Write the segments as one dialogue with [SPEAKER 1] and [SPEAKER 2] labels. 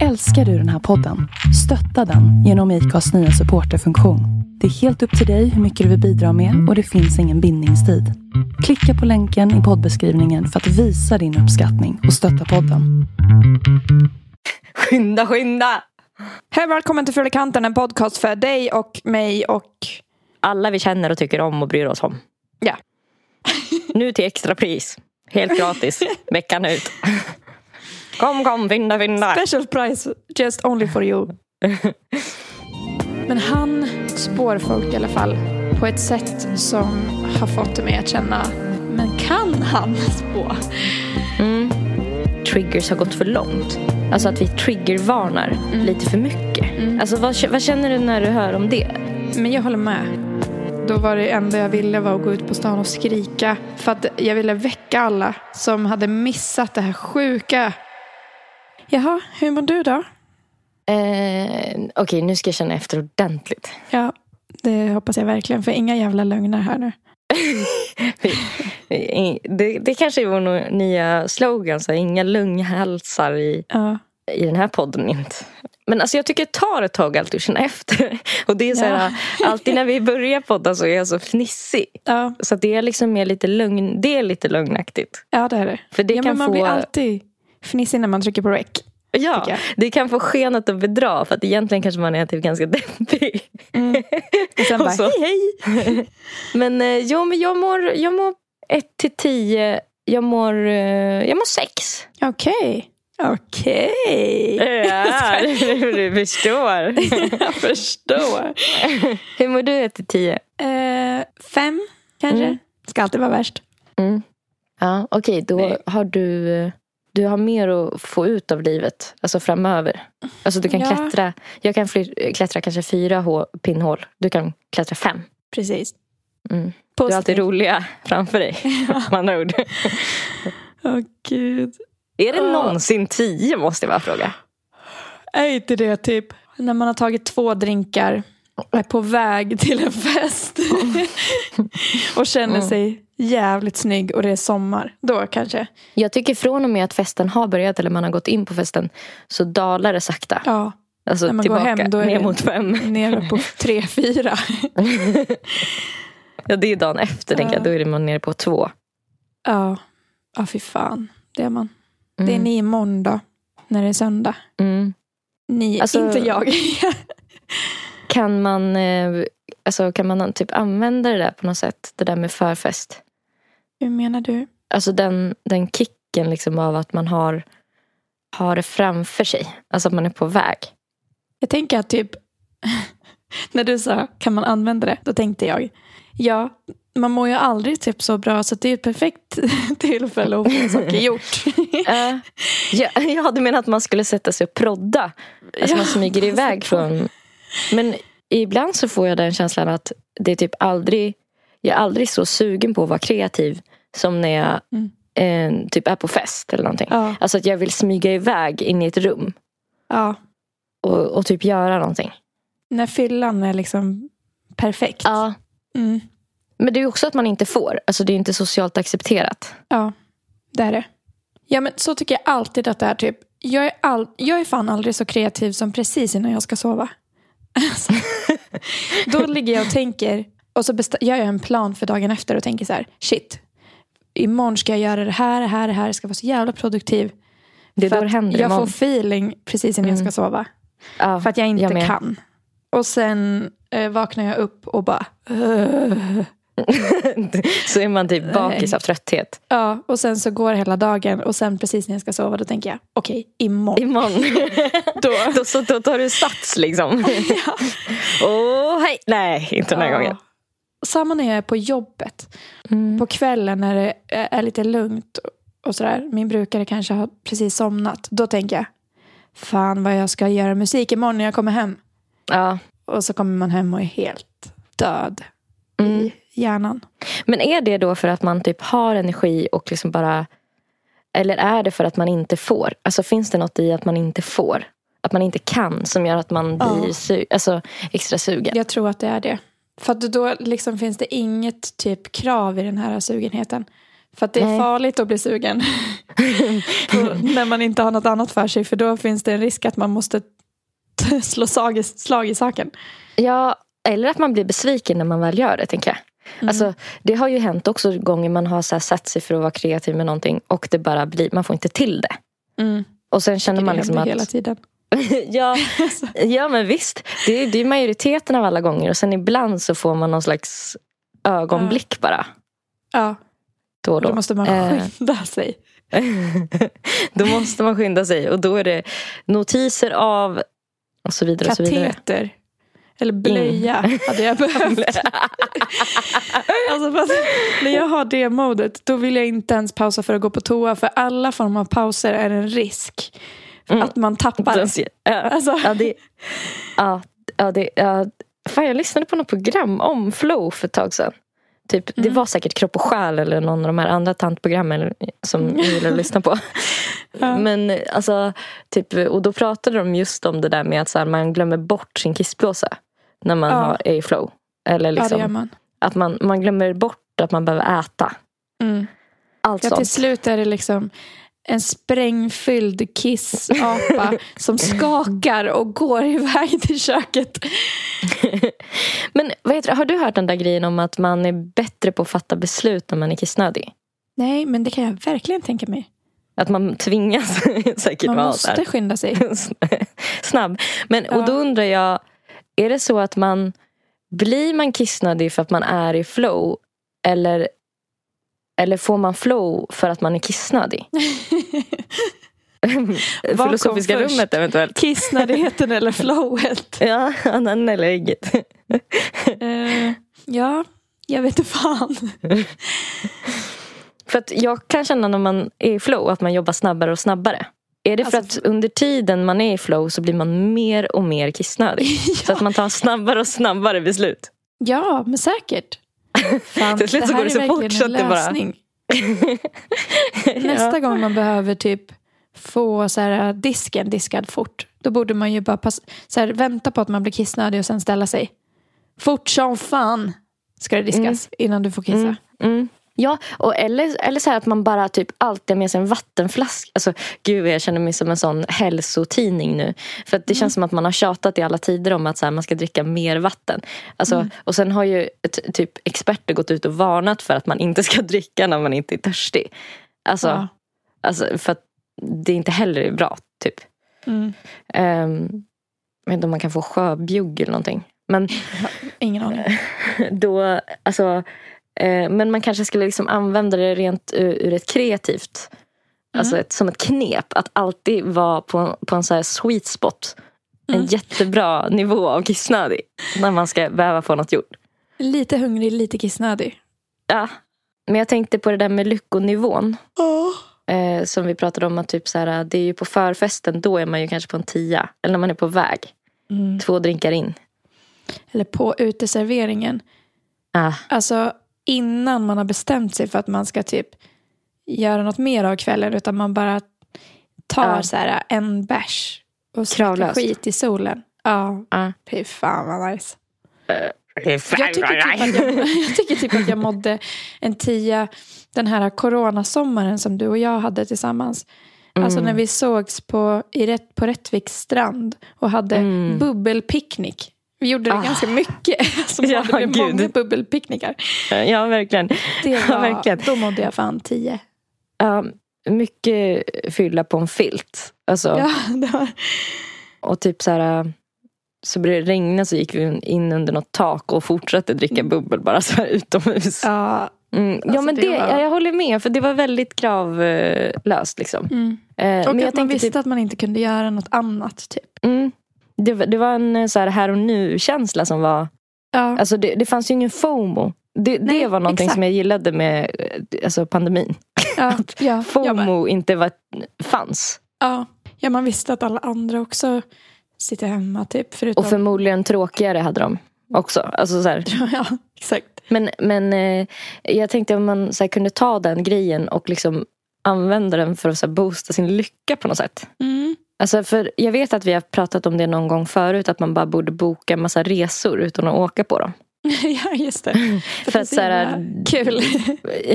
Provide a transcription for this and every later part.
[SPEAKER 1] Älskar du den här podden? Stötta den genom IKAs nya supporterfunktion. Det är helt upp till dig hur mycket du vill bidra med och det finns ingen bindningstid. Klicka på länken i poddbeskrivningen för att visa din uppskattning och stötta podden.
[SPEAKER 2] Skynda, skynda!
[SPEAKER 3] Hej välkommen till Fyllekanten, en podcast för dig och mig och...
[SPEAKER 2] Alla vi känner och tycker om och bryr oss om.
[SPEAKER 3] Ja.
[SPEAKER 2] Nu till extrapris. Helt gratis. Veckan ut. Kom, kom, fynda, fynda.
[SPEAKER 3] Special price just only for you. Men han spår folk i alla fall på ett sätt som har fått mig att känna, men kan han spå?
[SPEAKER 2] Mm. Triggers har gått för långt. Alltså att vi triggervarnar lite för mycket. Alltså vad, vad känner du när du hör om det?
[SPEAKER 3] Men jag håller med. Då var det enda jag ville var att gå ut på stan och skrika. För att jag ville väcka alla som hade missat det här sjuka. Jaha, hur mår du då?
[SPEAKER 2] Eh, Okej, nu ska jag känna efter ordentligt.
[SPEAKER 3] Ja, det hoppas jag verkligen. För inga jävla lögner här nu.
[SPEAKER 2] det, det kanske är vår nya slogan, så inga lunghalsar i,
[SPEAKER 3] Ja.
[SPEAKER 2] i den här podden. Inte. Men alltså jag tycker det tar ett tag alltid att känna efter. Och det är så här, alltid när vi börjar podda så är jag så fnissig.
[SPEAKER 3] Ja,
[SPEAKER 2] Så det är liksom mer lite lugn, det är lite lögnaktigt.
[SPEAKER 3] ja det är det.
[SPEAKER 2] För det
[SPEAKER 3] ja,
[SPEAKER 2] kan
[SPEAKER 3] men man
[SPEAKER 2] få,
[SPEAKER 3] blir alltid fnissig när man trycker på rec.
[SPEAKER 2] ja, det kan få skenet att bedra för att egentligen kanske man är typ ganska deppig.
[SPEAKER 3] Och sen
[SPEAKER 2] Och
[SPEAKER 3] bara,
[SPEAKER 2] så-
[SPEAKER 3] hej hej.
[SPEAKER 2] Men eh, jo, men jag mår, jag mår 1 till 10. Jag mår, eh, jag mår 6.
[SPEAKER 3] Okej. Okej.
[SPEAKER 2] Ja, du förstår.
[SPEAKER 3] Jag förstår.
[SPEAKER 2] Hur mår du 1 till 10?
[SPEAKER 3] Eh, fem, kanske.
[SPEAKER 2] Mm.
[SPEAKER 3] Ska alltid vara värst.
[SPEAKER 2] Mm. Ja, okej. då
[SPEAKER 3] Nej.
[SPEAKER 2] har du, eh, du har mer att få ut av livet. Alltså framöver. Alltså du kan
[SPEAKER 3] Ja.
[SPEAKER 2] klättra. Jag kan klättra kanske fyra hå, pinnhål. Du kan klättra fem.
[SPEAKER 3] Precis.
[SPEAKER 2] Mm. Du har alltid roliga framför dig. Med andra ord.
[SPEAKER 3] Åh gud.
[SPEAKER 2] Är det
[SPEAKER 3] Ja.
[SPEAKER 2] någonsin tio måste jag bara fråga.
[SPEAKER 3] Är inte det typ när man har tagit två drinkar och är på väg till en fest och känner
[SPEAKER 2] Mm.
[SPEAKER 3] sig jävligt snygg och det är sommar. Då kanske.
[SPEAKER 2] Jag tycker från och med att festen har börjat eller man har gått in på festen så dalar det sakta.
[SPEAKER 3] Ja,
[SPEAKER 2] Alltså
[SPEAKER 3] när man går
[SPEAKER 2] tillbaka
[SPEAKER 3] hem, då är
[SPEAKER 2] ner mot fem.
[SPEAKER 3] nere på tre, fyra.
[SPEAKER 2] Ja, det är dagen efter tänker jag.
[SPEAKER 3] Ja.
[SPEAKER 2] Då är man nere på två.
[SPEAKER 3] Ja, ja fy fan. Det är man.
[SPEAKER 2] Mm.
[SPEAKER 3] Det är ni imorgon då. När det är söndag.
[SPEAKER 2] Mm.
[SPEAKER 3] Ni,
[SPEAKER 2] Alltså-
[SPEAKER 3] inte jag.
[SPEAKER 2] Kan man, eh, alltså, kan man typ använda det där på något sätt? Det där med förfest.
[SPEAKER 3] Hur menar du?
[SPEAKER 2] Alltså den, den kicken liksom av att man har, har det framför sig. Alltså att man är på väg.
[SPEAKER 3] Jag tänker att typ när du sa kan man använda det, då tänkte jag ja, man mår ju aldrig typ så bra så det är ett perfekt tillfälle att få saker gjort.
[SPEAKER 2] Uh, ja, ja, du menar att man skulle sätta sig och prodda? Alltså man
[SPEAKER 3] Ja,
[SPEAKER 2] smyger iväg från... Men ibland så får jag den känslan att det är typ aldrig... Jag är aldrig så sugen på att vara kreativ som när jag
[SPEAKER 3] Mm.
[SPEAKER 2] eh, typ är på fest eller någonting.
[SPEAKER 3] Ja,
[SPEAKER 2] Alltså att jag vill smyga iväg in i ett rum
[SPEAKER 3] ja,
[SPEAKER 2] och, och typ göra någonting.
[SPEAKER 3] när fyllan är liksom perfekt.
[SPEAKER 2] Ja.
[SPEAKER 3] Mm,
[SPEAKER 2] Men det är också att man inte får. Alltså det är inte socialt accepterat.
[SPEAKER 3] ja, det är det. Ja, men så tycker jag alltid att det är. Typ. Jag, är all, jag är fan aldrig så kreativ som precis innan jag ska sova. Alltså, då ligger jag och tänker och så gör jag en plan för dagen efter och tänker så här, shit, imorgon ska jag göra det här, det här, det här, jag ska vara så jävla produktiv.
[SPEAKER 2] Det
[SPEAKER 3] För
[SPEAKER 2] då det händer
[SPEAKER 3] jag får
[SPEAKER 2] imorgon.
[SPEAKER 3] feeling precis innan jag ska sova.
[SPEAKER 2] Ja,
[SPEAKER 3] För att jag inte
[SPEAKER 2] jag
[SPEAKER 3] kan. Och sen eh, vaknar jag upp och bara... "Ugh."
[SPEAKER 2] så är man typ bakis av trötthet.
[SPEAKER 3] Ja, och sen så går hela dagen och sen precis när jag ska sova då tänker jag okej, imorgon.
[SPEAKER 2] Imorgon.
[SPEAKER 3] Då.
[SPEAKER 2] då, så, då tar du sats liksom. Åh, hej. Nej, inte den här
[SPEAKER 3] Ja.
[SPEAKER 2] gången.
[SPEAKER 3] Samma när jag är på jobbet.
[SPEAKER 2] Mm.
[SPEAKER 3] På kvällen när det är är lite lugnt och sådär. Min brukare kanske har precis somnat. Då tänker jag, fan vad jag ska göra musik imorgon när jag kommer hem.
[SPEAKER 2] Ja.
[SPEAKER 3] Och så kommer man hem och är helt död
[SPEAKER 2] Mm.
[SPEAKER 3] i hjärnan.
[SPEAKER 2] Men är det då för att man typ har energi och liksom bara... Eller är det för att man inte får? Alltså finns det något i att man inte får? Att man inte kan som gör att man
[SPEAKER 3] Ja.
[SPEAKER 2] blir su- alltså, extra sugen?
[SPEAKER 3] Jag tror att det är det. För att då liksom finns det inget typ krav i den här sugenheten. För att det är
[SPEAKER 2] Nej.
[SPEAKER 3] farligt att bli sugen. När man inte har något annat för sig. För då finns det en risk att man måste slå slag i, slag i saken.
[SPEAKER 2] Ja, eller att man blir besviken när man väl gör det, tänker jag.
[SPEAKER 3] Mm.
[SPEAKER 2] Alltså, det har ju hänt också gånger man har så här satt sig för att vara kreativ med någonting och det bara blir, man får inte till det.
[SPEAKER 3] Mm.
[SPEAKER 2] Och sen känner
[SPEAKER 3] Det
[SPEAKER 2] man liksom att...
[SPEAKER 3] hela tiden.
[SPEAKER 2] ja, ja, men visst. Det är, det är majoriteten av alla gånger. Och sen ibland så får man någon slags ögonblick bara.
[SPEAKER 3] Ja,
[SPEAKER 2] Då och då.
[SPEAKER 3] då måste man
[SPEAKER 2] Eh,
[SPEAKER 3] skynda sig.
[SPEAKER 2] då måste man skynda sig. Och då är det notiser av och så vidare. Och så vidare.
[SPEAKER 3] Eller blöja hade jag behövt. alltså, för att när jag har det modet då vill jag inte ens pausa för att gå på toa. För alla former av pauser är en risk.
[SPEAKER 2] Mm.
[SPEAKER 3] Att man tappar. Alltså.
[SPEAKER 2] ja, det, ja, ja, det, ja. Fan, jag lyssnade på något program om flow för ett tag sedan. Typ, Det
[SPEAKER 3] Mm.
[SPEAKER 2] var säkert Kropp och själ eller någon av de här andra tantprogrammen som jag gillar att lyssna på.
[SPEAKER 3] Ja.
[SPEAKER 2] Men alltså, typ, och då pratade de just om det där med att så här, man glömmer bort sin kissblåsa när man
[SPEAKER 3] Ja.
[SPEAKER 2] har, är i flow. Eller
[SPEAKER 3] Ja, det
[SPEAKER 2] liksom,
[SPEAKER 3] gör man.
[SPEAKER 2] att man, man glömmer bort att man behöver äta.
[SPEAKER 3] Mm.
[SPEAKER 2] Allt
[SPEAKER 3] Ja, till
[SPEAKER 2] sånt.
[SPEAKER 3] slut är det liksom en sprängfylld kissapa som skakar och går iväg till köket.
[SPEAKER 2] Men vad heter, har du hört den där grejen om att man är bättre på att fatta beslut när man är kissnödig?
[SPEAKER 3] Nej, men det kan jag verkligen tänka mig.
[SPEAKER 2] Att man tvingas säkert
[SPEAKER 3] Man
[SPEAKER 2] vara här
[SPEAKER 3] måste skynda sig.
[SPEAKER 2] snabb. Men, Och då
[SPEAKER 3] Ja.
[SPEAKER 2] undrar jag, är det så att man blir man kissnödig för att man är i flow? Eller, eller får man flow för att man är kissnödig? Filosofiska rummet eventuellt.
[SPEAKER 3] Kissnödigheten eller flowet.
[SPEAKER 2] Ja, den eller ägget.
[SPEAKER 3] Eh, ja, jag vet inte fan.
[SPEAKER 2] För att jag kan känna när man är i flow att man jobbar snabbare och snabbare. Är det för
[SPEAKER 3] Alltså-
[SPEAKER 2] att under tiden man är i flow så blir man mer och mer kissnödig? Så att man tar snabbare och snabbare beslut?
[SPEAKER 3] Ja, men säkert. Fan,
[SPEAKER 2] Till slut så går det så fort så att det bara-.
[SPEAKER 3] Nästa
[SPEAKER 2] ja.
[SPEAKER 3] gång man behöver typ få så här, disken diskad fort. Då borde man ju bara pass, så här, vänta på att man blir kissnödig och sen ställa sig. Fort som fan ska det diskas innan du får kissa.
[SPEAKER 2] Mm, mm. Ja, och eller, eller så här att man bara typ alltid har med sig en vattenflaska. Alltså, gud, jag känner mig som en sån hälsotidning nu. För att det känns som att man har tjatat i alla tider om att så här, man ska dricka mer vatten. Alltså, Och sen har ju typ experter gått ut och varnat för att man inte ska dricka när man inte är törstig. Alltså,
[SPEAKER 3] Ja.
[SPEAKER 2] alltså för att det inte heller är bra, typ.
[SPEAKER 3] Mm.
[SPEAKER 2] Um, jag vet inte om man kan få sjöbjugg eller någonting. Men
[SPEAKER 3] Ingen aning.
[SPEAKER 2] då, alltså, men man kanske skulle liksom använda det rent ur, ur ett kreativt, alltså ett, som ett knep. Att alltid vara på, på en så här sweet spot. En jättebra nivå av kissnödig. När man ska behöva få något gjort.
[SPEAKER 3] Lite hungrig, lite kissnödig.
[SPEAKER 2] Ja. Men jag tänkte på det där med lyckonivån. Eh, som vi pratade om att typ så här, det är ju på förfesten, då är man ju kanske på en tia. Eller när man är på väg.
[SPEAKER 3] Mm.
[SPEAKER 2] Två drinkar in.
[SPEAKER 3] Eller på uteserveringen.
[SPEAKER 2] Ah,
[SPEAKER 3] Alltså innan man har bestämt sig för att man ska typ göra något mer av kvällen. Utan man bara tar
[SPEAKER 2] Ja.
[SPEAKER 3] så här en bärs och
[SPEAKER 2] Kravlöst.
[SPEAKER 3] skit i solen. Ja,
[SPEAKER 2] ah.
[SPEAKER 3] fy fan vad nice.
[SPEAKER 2] Det är fan
[SPEAKER 3] Jag tycker, typ att jag, jag tycker typ att jag mådde en tia den här coronasommaren som du och jag hade tillsammans. Alltså
[SPEAKER 2] Mm.
[SPEAKER 3] när vi sågs på, i rätt, på Rättviks strand och hade
[SPEAKER 2] Mm.
[SPEAKER 3] bubbelpicknick. Vi gjorde det
[SPEAKER 2] Ah.
[SPEAKER 3] ganska mycket. Som
[SPEAKER 2] Ja,
[SPEAKER 3] det blev
[SPEAKER 2] gud.
[SPEAKER 3] många bubbelpicknickar.
[SPEAKER 2] Ja, verkligen.
[SPEAKER 3] Det
[SPEAKER 2] Ja,
[SPEAKER 3] var,
[SPEAKER 2] verkligen.
[SPEAKER 3] då mådde jag fan tio.
[SPEAKER 2] Ja, mycket fylla på en filt. Alltså,
[SPEAKER 3] Ja, det var,
[SPEAKER 2] Och typ så här... Så började det regna så gick vi in under något tak och fortsatte dricka bubbel bara så här utomhus.
[SPEAKER 3] ja,
[SPEAKER 2] Mm. ja
[SPEAKER 3] Alltså,
[SPEAKER 2] men
[SPEAKER 3] det
[SPEAKER 2] det,
[SPEAKER 3] var-
[SPEAKER 2] ja, jag håller med för det var väldigt kravlöst liksom.
[SPEAKER 3] mm.
[SPEAKER 2] Eh,
[SPEAKER 3] Och
[SPEAKER 2] men
[SPEAKER 3] att
[SPEAKER 2] jag
[SPEAKER 3] man
[SPEAKER 2] tänkte
[SPEAKER 3] visste
[SPEAKER 2] typ,
[SPEAKER 3] att man inte kunde göra något annat. Typ.
[SPEAKER 2] mm, det, var- det var en eh, så här, här och nu känsla som var
[SPEAKER 3] Ja.
[SPEAKER 2] Alltså det, det fanns ju ingen FOMO. Det, det
[SPEAKER 3] Nej,
[SPEAKER 2] var någonting
[SPEAKER 3] exakt.
[SPEAKER 2] som jag gillade med eh, alltså pandemin.
[SPEAKER 3] ja, ja, ja,
[SPEAKER 2] FOMO inte var, fanns.
[SPEAKER 3] ja. ja, man visste att alla andra också sitter hemma. Typ, förutom...
[SPEAKER 2] Och förmodligen tråkigare hade de också. Alltså så här.
[SPEAKER 3] ja, exakt.
[SPEAKER 2] Men, men eh, jag tänkte om man så här, kunde ta den grejen och liksom använda den för att så här, boosta sin lycka på något sätt.
[SPEAKER 3] Mm.
[SPEAKER 2] Alltså för jag vet att vi har pratat om det någon gång förut. Att man bara borde boka massa resor utan att åka på dem.
[SPEAKER 3] ja, just det.
[SPEAKER 2] För att, så här,
[SPEAKER 3] kul.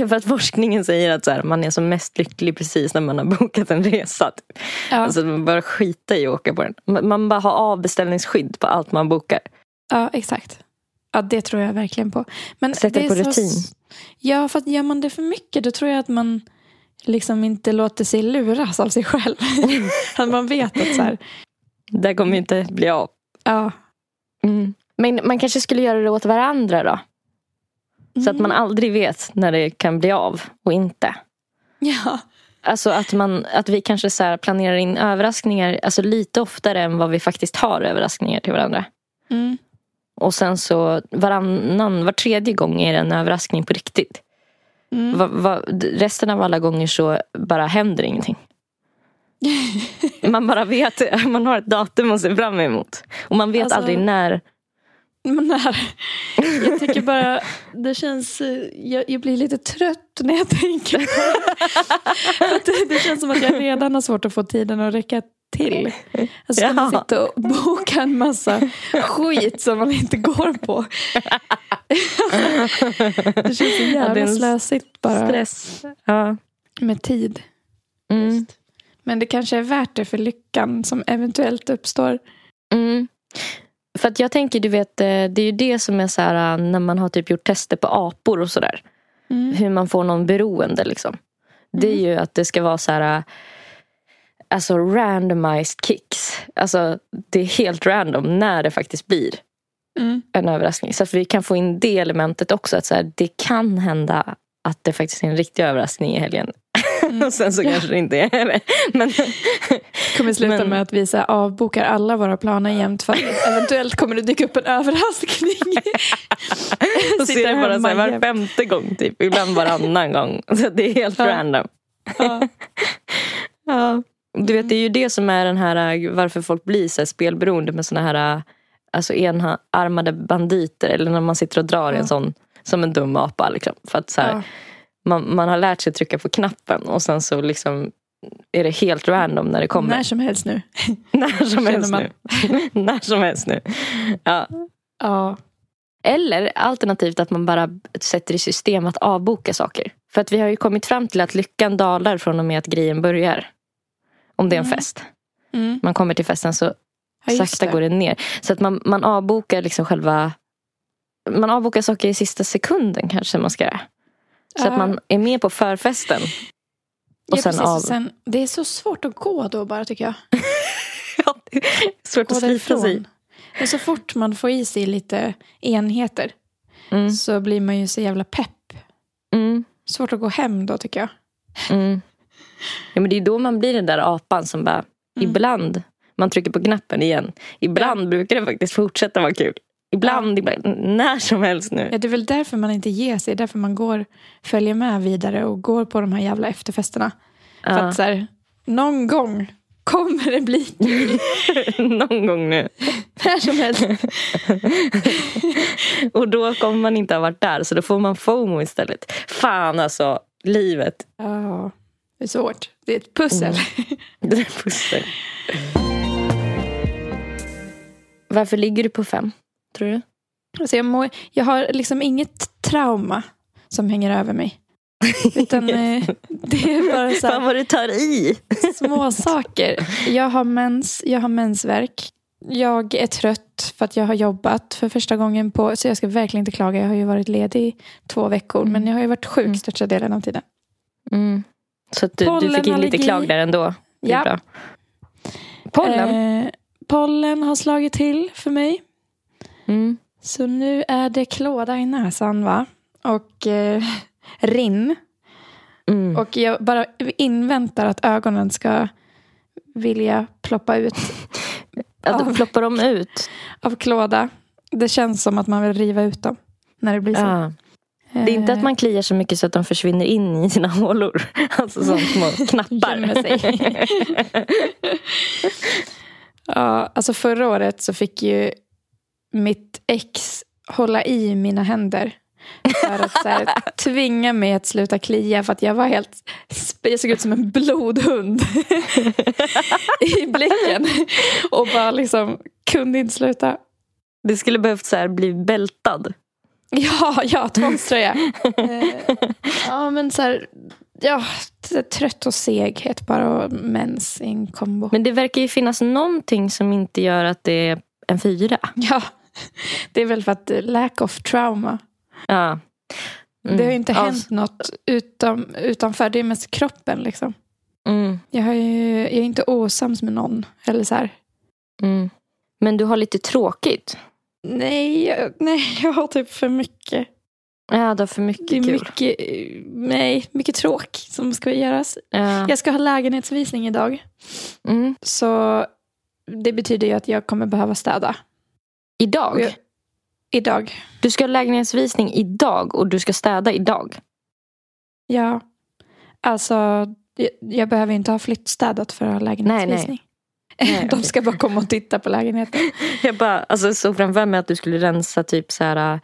[SPEAKER 2] för att forskningen säger att så här, man är som mest lycklig precis när man har bokat en resa. Typ.
[SPEAKER 3] Ja.
[SPEAKER 2] Alltså man bara skita i att åka på den. Man- bara har avbeställningsskydd på allt man bokar.
[SPEAKER 3] ja, exakt. Ja, det tror jag verkligen på. Men
[SPEAKER 2] Sätt
[SPEAKER 3] det
[SPEAKER 2] på
[SPEAKER 3] så-
[SPEAKER 2] rutin.
[SPEAKER 3] Ja, för att gör man det för mycket då tror jag att man liksom inte låter sig luras av sig själv. att man vet att så här,
[SPEAKER 2] Det kommer inte bli av.
[SPEAKER 3] ja.
[SPEAKER 2] Mm. Men man kanske skulle göra det åt varandra då. Så att man
[SPEAKER 3] Mm.
[SPEAKER 2] aldrig vet när det kan bli av och inte.
[SPEAKER 3] Ja.
[SPEAKER 2] Alltså att, man, att vi kanske så planerar in överraskningar alltså lite oftare än vad vi faktiskt har överraskningar till varandra.
[SPEAKER 3] Mm.
[SPEAKER 2] Och sen så varannan, var tredje gång är det en överraskning på riktigt.
[SPEAKER 3] Mm.
[SPEAKER 2] Va, va, resten av alla gånger så bara händer ingenting. Man bara vet, man har ett datum att se fram emot. Och man vet
[SPEAKER 3] Alltså-
[SPEAKER 2] aldrig när.
[SPEAKER 3] När, jag tycker bara, det känns, eh, jag, jag blir lite trött när jag tänker på det. Det känns som att jag redan har svårt att få tiden att räcka till. Alltså ska man
[SPEAKER 2] Ja.
[SPEAKER 3] sitta och boka en massa skit som man inte går på. Det känns så
[SPEAKER 2] Ja,
[SPEAKER 3] jävla
[SPEAKER 2] en
[SPEAKER 3] slösigt bara
[SPEAKER 2] Stress. Ja.
[SPEAKER 3] med tid.
[SPEAKER 2] Mm.
[SPEAKER 3] Men det kanske är värt det för lyckan som eventuellt uppstår.
[SPEAKER 2] Mm. För att jag tänker, du vet, eh, det är ju det som är så här äh, när man har typ gjort tester på apor och sådär.
[SPEAKER 3] Mm.
[SPEAKER 2] Hur man får någon beroende liksom. Det är ju att det ska vara så här äh, Alltså randomized kicks. Alltså det är helt random när det faktiskt blir
[SPEAKER 3] Mm.
[SPEAKER 2] en överraskning. Så att vi kan få in det elementet också. Att så här, det kan hända att det faktiskt är en riktig överraskning i helgen. och sen så kanske det inte är det. Men,
[SPEAKER 3] kommer sluta
[SPEAKER 2] Men-
[SPEAKER 3] med att vi så avbokar alla våra planer jämt för eventuellt kommer det dyka upp en överraskning. Sitter
[SPEAKER 2] ser det bara så här, var femte gång. Typ. Ibland varannan gång. Så det är helt
[SPEAKER 3] Ja.
[SPEAKER 2] random.
[SPEAKER 3] Ja.
[SPEAKER 2] Ja. Du vet, det är ju det som är den här äh, varför folk blir så här spelberoende med såna här äh, alltså enarmade banditer. Eller när man sitter och drar
[SPEAKER 3] Ja.
[SPEAKER 2] en sån som en dum apa. Liksom. För att så här,
[SPEAKER 3] Ja.
[SPEAKER 2] man, man har lärt sig trycka på knappen och sen så liksom är det helt random när det kommer.
[SPEAKER 3] När som helst nu.
[SPEAKER 2] När som helst nu. när som helst nu. Ja.
[SPEAKER 3] Ja.
[SPEAKER 2] Eller alternativt att man bara sätter i system att avboka saker. För att vi har ju kommit fram till att lyckan dalar från och med att grejen börjar. Om det är en
[SPEAKER 3] Mm.
[SPEAKER 2] fest.
[SPEAKER 3] Mm.
[SPEAKER 2] Man kommer till festen så
[SPEAKER 3] Ja,
[SPEAKER 2] sakta
[SPEAKER 3] det.
[SPEAKER 2] går det ner. Så att man, man avbokar liksom själva... Man avbokar saker i sista sekunden kanske man ska göra. Så
[SPEAKER 3] Ja.
[SPEAKER 2] att man är med på förfesten. Och
[SPEAKER 3] ja,
[SPEAKER 2] sen
[SPEAKER 3] precis.
[SPEAKER 2] av.
[SPEAKER 3] Sen, det är så svårt att gå då bara tycker jag.
[SPEAKER 2] Ja, det är svårt
[SPEAKER 3] Gå
[SPEAKER 2] att slita sig.
[SPEAKER 3] Men så fort man får i sig lite enheter
[SPEAKER 2] Mm,
[SPEAKER 3] så blir man ju så jävla pepp.
[SPEAKER 2] mm,
[SPEAKER 3] Svårt att gå hem då tycker jag.
[SPEAKER 2] mm. Ja, men det är då man blir den där apan som bara,
[SPEAKER 3] Mm.
[SPEAKER 2] ibland, man trycker på knappen igen. Ibland brukar det faktiskt fortsätta vara kul. Ibland, ibland, när som helst nu.
[SPEAKER 3] Ja, det är väl därför man inte ger sig. Därför man går, följer med vidare och går på de här jävla efterfesterna. För
[SPEAKER 2] Ja.
[SPEAKER 3] att så här, någon gång kommer det bli
[SPEAKER 2] Någon gång nu.
[SPEAKER 3] när som helst.
[SPEAKER 2] Och då kommer man inte ha varit där så då får man FOMO istället. Fan alltså, livet.
[SPEAKER 3] Ja, det är svårt. Det är ett pussel.
[SPEAKER 2] Det är pussel. Varför ligger du på fem? Tror du?
[SPEAKER 3] Alltså jag, mår, jag har liksom inget trauma som hänger över mig. Utan eh, det är bara så
[SPEAKER 2] Fan vad du tar i.
[SPEAKER 3] små saker. Jag har mens, jag har mensvärk. Jag är trött för att jag har jobbat för första gången på, så jag ska verkligen inte klaga. Jag har ju varit ledig i två veckor, men jag har ju varit sjuk
[SPEAKER 2] Mm.
[SPEAKER 3] största delen av tiden.
[SPEAKER 2] Mm. Så du, du fick in lite klag där ändå. Det
[SPEAKER 3] Ja.
[SPEAKER 2] bra. Pollen?
[SPEAKER 3] Eh, pollen har slagit till för mig.
[SPEAKER 2] Mm.
[SPEAKER 3] Så nu är det klåda i näsan va? Och eh, rinn.
[SPEAKER 2] Mm.
[SPEAKER 3] Och jag bara inväntar att ögonen ska vilja ploppa ut av-
[SPEAKER 2] ploppar de ut.
[SPEAKER 3] av klåda. Det känns som att man vill riva ut dem när det blir så.
[SPEAKER 2] Ja. Det är inte att man kliar så mycket så att de försvinner in i sina hålor. Alltså som små knappar.
[SPEAKER 3] Ja, alltså förra året så fick ju mitt ex hålla i mina händer. För att så här, tvinga mig att sluta klia för att jag var helt... Jag såg ut som en blodhund i blicken. Och bara liksom kunde inte sluta.
[SPEAKER 2] Det skulle behövt så här bli bältad.
[SPEAKER 3] Ja, ja, tvångströja. Eh, ja, men så här, ja, trött och seghet bara och mens i en kombo.
[SPEAKER 2] Men det verkar ju finnas någonting som inte gör att det är en fyra.
[SPEAKER 3] Ja, det är väl för att eh, lack of trauma.
[SPEAKER 2] Ja. Mm.
[SPEAKER 3] Det har ju inte
[SPEAKER 2] Ja,
[SPEAKER 3] hänt något utom, utanför. Det är mest kroppen liksom.
[SPEAKER 2] Mm.
[SPEAKER 3] Jag, har ju, jag är inte osams med någon. Eller så här.
[SPEAKER 2] Mm. Men du har lite tråkigt.
[SPEAKER 3] Nej, jag, nej, jag har typ för mycket.
[SPEAKER 2] Ja, du har för mycket
[SPEAKER 3] Det är
[SPEAKER 2] kul.
[SPEAKER 3] mycket, eh, nej, mycket tråk som ska göras.
[SPEAKER 2] Ja.
[SPEAKER 3] Jag ska ha lägenhetsvisning idag.
[SPEAKER 2] Mm.
[SPEAKER 3] Så det betyder ju att jag kommer behöva städa.
[SPEAKER 2] Idag?
[SPEAKER 3] Jag- Idag.
[SPEAKER 2] Du ska ha lägenhetsvisning idag och du ska städa idag.
[SPEAKER 3] Ja. Alltså, jag, jag behöver inte ha flyttstädat för att ha lägenhetsvisning.
[SPEAKER 2] Nej,
[SPEAKER 3] De ska bara komma och titta på lägenheten.
[SPEAKER 2] Jag bara alltså, såg framför mig att du skulle rensa typ så här,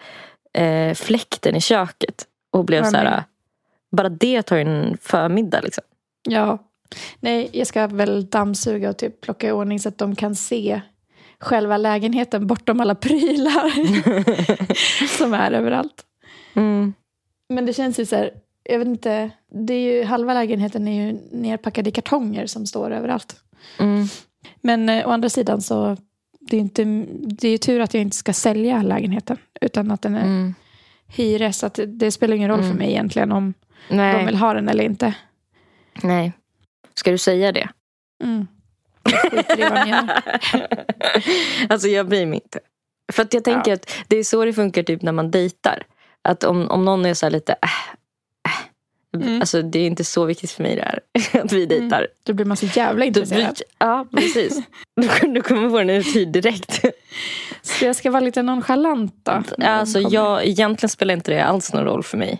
[SPEAKER 2] eh, fläkten i köket. Och blev så här, bara det tar ju en förmiddag liksom.
[SPEAKER 3] Ja. Nej, jag ska väl dammsuga och typ plocka i ordning så att de kan se själva lägenheten bortom alla prylar som är överallt.
[SPEAKER 2] Mm.
[SPEAKER 3] Men det känns ju så här, jag vet inte, det är ju, halva lägenheten är ju nerpackad i kartonger som står överallt.
[SPEAKER 2] Mm.
[SPEAKER 3] Men eh, å andra sidan så det är, inte, det är tur att jag inte ska sälja lägenheten utan att den är
[SPEAKER 2] Mm.
[SPEAKER 3] hyres. Så att det, spelar ingen roll
[SPEAKER 2] Mm.
[SPEAKER 3] för mig egentligen om de
[SPEAKER 2] Nej.
[SPEAKER 3] vill ha den eller inte.
[SPEAKER 2] Nej. Ska du säga det?
[SPEAKER 3] Mm. Jag
[SPEAKER 2] alltså jag bryr mig inte. För att jag tänker
[SPEAKER 3] Ja.
[SPEAKER 2] att det är så det funkar typ när man dejtar. Att om, om någon är så här lite äh,
[SPEAKER 3] Mm.
[SPEAKER 2] Alltså det är inte så viktigt för mig det här. Att vi dejtar.
[SPEAKER 3] Då blir man så jävla intresserad.
[SPEAKER 2] blir, ja precis. Du kommer få den uthyrd direkt.
[SPEAKER 3] Så jag ska vara lite nonchalant då?
[SPEAKER 2] Alltså jag, egentligen spelar inte det alls någon roll för mig.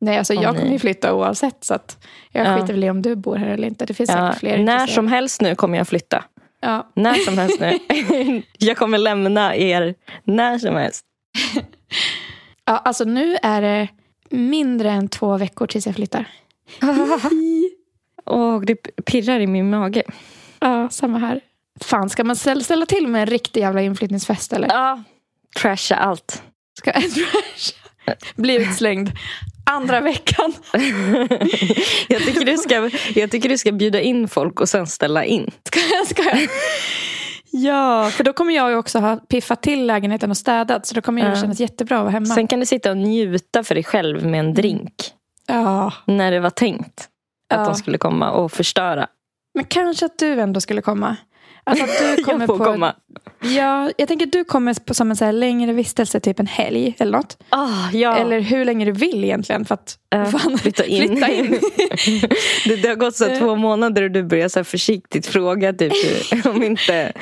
[SPEAKER 3] Nej, alltså
[SPEAKER 2] Om
[SPEAKER 3] jag
[SPEAKER 2] ni-
[SPEAKER 3] kommer ju flytta oavsett. Så att jag
[SPEAKER 2] Ja.
[SPEAKER 3] skiter väl i om du bor här eller inte. Det finns
[SPEAKER 2] Ja,
[SPEAKER 3] säkert fler
[SPEAKER 2] när som helst nu kommer jag flytta.
[SPEAKER 3] Ja.
[SPEAKER 2] När som helst nu. jag kommer lämna er när som helst.
[SPEAKER 3] ja, alltså nu är det mindre än två veckor tills jag flyttar.
[SPEAKER 2] Åh, det pirrar i min mage.
[SPEAKER 3] Ja, samma här. Fan, ska man ställa, till med en riktig jävla inflyttningsfest eller?
[SPEAKER 2] Ja, trasha allt.
[SPEAKER 3] Ska bli utslängd andra veckan?
[SPEAKER 2] jag, tycker du ska, jag tycker du ska bjuda in folk och sen ställa in.
[SPEAKER 3] Ska jag? Ska jag? Ja, för då kommer jag ju också ha piffat till lägenheten och städat. Så då kommer ju
[SPEAKER 2] Ja.
[SPEAKER 3] kännas jättebra att vara hemma.
[SPEAKER 2] Sen kan du sitta och njuta för dig själv med en drink.
[SPEAKER 3] Ja,
[SPEAKER 2] När det var tänkt att
[SPEAKER 3] Ja.
[SPEAKER 2] de skulle komma och förstöra.
[SPEAKER 3] men kanske att du ändå skulle komma. Alltså du kommer
[SPEAKER 2] jag får
[SPEAKER 3] på,
[SPEAKER 2] komma.
[SPEAKER 3] Ja, jag tänker att du kommer på som en så längre vistelse, typ en helg eller något.
[SPEAKER 2] Ah, ja.
[SPEAKER 3] Eller hur länge du vill egentligen för att
[SPEAKER 2] Eh,
[SPEAKER 3] fan,
[SPEAKER 2] flytta in.
[SPEAKER 3] flytta in.
[SPEAKER 2] det, det har gått så här
[SPEAKER 3] Eh.
[SPEAKER 2] två månader och du börjar så försiktigt fråga typ, om inte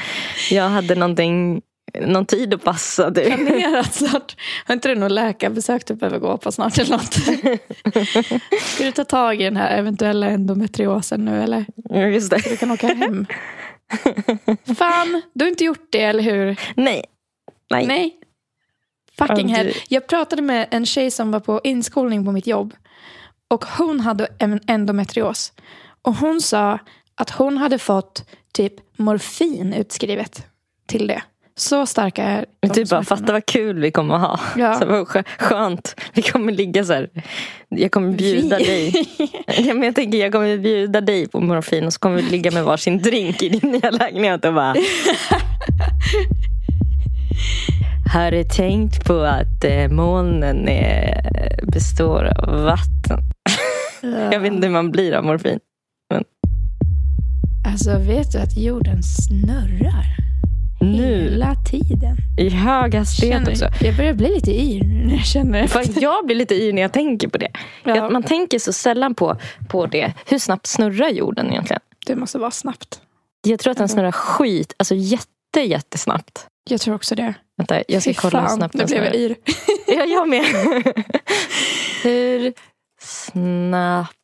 [SPEAKER 2] jag hade någonting, någon tid att passa. Typ.
[SPEAKER 3] planerat snart. Har inte du något läkarbesök du behöver gå på snart eller något? Ska du ta tag i den här eventuella endometriosen nu eller?
[SPEAKER 2] Ja, Just det.
[SPEAKER 3] Du kan åka hem. Fan, du har inte gjort det eller hur?
[SPEAKER 2] Nej. Nej.
[SPEAKER 3] Nej. Fucking hell. Jag pratade med en tjej som var på inskolning på mitt jobb. Och hon hade en endometrios. Och hon sa att hon hade fått typ morfin utskrivet till det. Så starka är de
[SPEAKER 2] Typ bara, fatta vad kul vi kommer att ha.
[SPEAKER 3] Ja.
[SPEAKER 2] Så vad skö- skönt. Vi kommer ligga så här. Jag kommer bjuda
[SPEAKER 3] Vi.
[SPEAKER 2] dig. Ja, men jag tänker jag kommer bjuda dig på morfin och så kommer vi ligga med varsin drink i din nya lägenhet och bara. Har du tänkt på att eh, molnen är, består av vatten? Jag vet inte hur man blir av morfin.
[SPEAKER 3] Alltså vet du att jorden snurrar
[SPEAKER 2] Nu,
[SPEAKER 3] hela tiden?
[SPEAKER 2] i hög hastighet också.
[SPEAKER 3] Känner, jag börjar bli lite yr nu när jag känner
[SPEAKER 2] För
[SPEAKER 3] efter.
[SPEAKER 2] jag blir lite yr när jag tänker på det.
[SPEAKER 3] Ja.
[SPEAKER 2] Man tänker så sällan på, på det. Hur snabbt snurrar jorden egentligen?
[SPEAKER 3] Det måste vara snabbt.
[SPEAKER 2] Jag tror att den snurrar skit, alltså jätte, jättesnabbt.
[SPEAKER 3] Jag tror också det.
[SPEAKER 2] Vänta, jag ska
[SPEAKER 3] Fy
[SPEAKER 2] kolla hur
[SPEAKER 3] fan,
[SPEAKER 2] snabbt
[SPEAKER 3] nu
[SPEAKER 2] den
[SPEAKER 3] blev jag
[SPEAKER 2] snurrar.
[SPEAKER 3] yr.
[SPEAKER 2] Ja, jag med. hur snabbt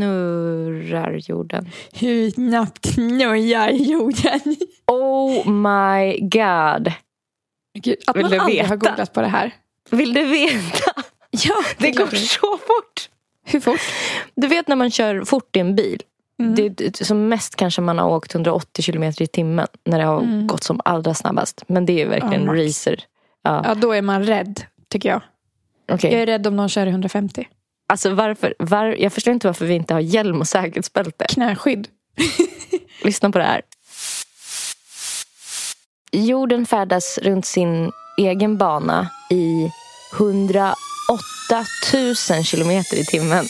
[SPEAKER 2] snurrar jorden?
[SPEAKER 3] Hur snabbt snurrar jorden?
[SPEAKER 2] Oh my god.
[SPEAKER 3] Gud, att
[SPEAKER 2] Vill
[SPEAKER 3] man
[SPEAKER 2] du
[SPEAKER 3] aldrig har
[SPEAKER 2] veta?
[SPEAKER 3] googlat på det här.
[SPEAKER 2] Vill du veta?
[SPEAKER 3] Ja,
[SPEAKER 2] Det
[SPEAKER 3] är
[SPEAKER 2] går
[SPEAKER 3] klart.
[SPEAKER 2] så fort.
[SPEAKER 3] Hur fort?
[SPEAKER 2] Du vet när man kör fort i en bil.
[SPEAKER 3] Mm.
[SPEAKER 2] Det, det, som mest kanske man har åkt 180 kilometer i timmen när det har
[SPEAKER 3] Mm.
[SPEAKER 2] gått som allra snabbast. Men det är verkligen
[SPEAKER 3] max.
[SPEAKER 2] racer. Ja,
[SPEAKER 3] Ja, då är man rädd, tycker jag.
[SPEAKER 2] okej.
[SPEAKER 3] Jag är rädd om någon kör i 150.
[SPEAKER 2] Alltså varför, var, jag förstår inte varför vi inte har hjälm och säkerhetsbälte.
[SPEAKER 3] Knäskydd.
[SPEAKER 2] Lyssna på det här. Jorden färdas runt sin egen bana i 108 000 kilometer i timmen.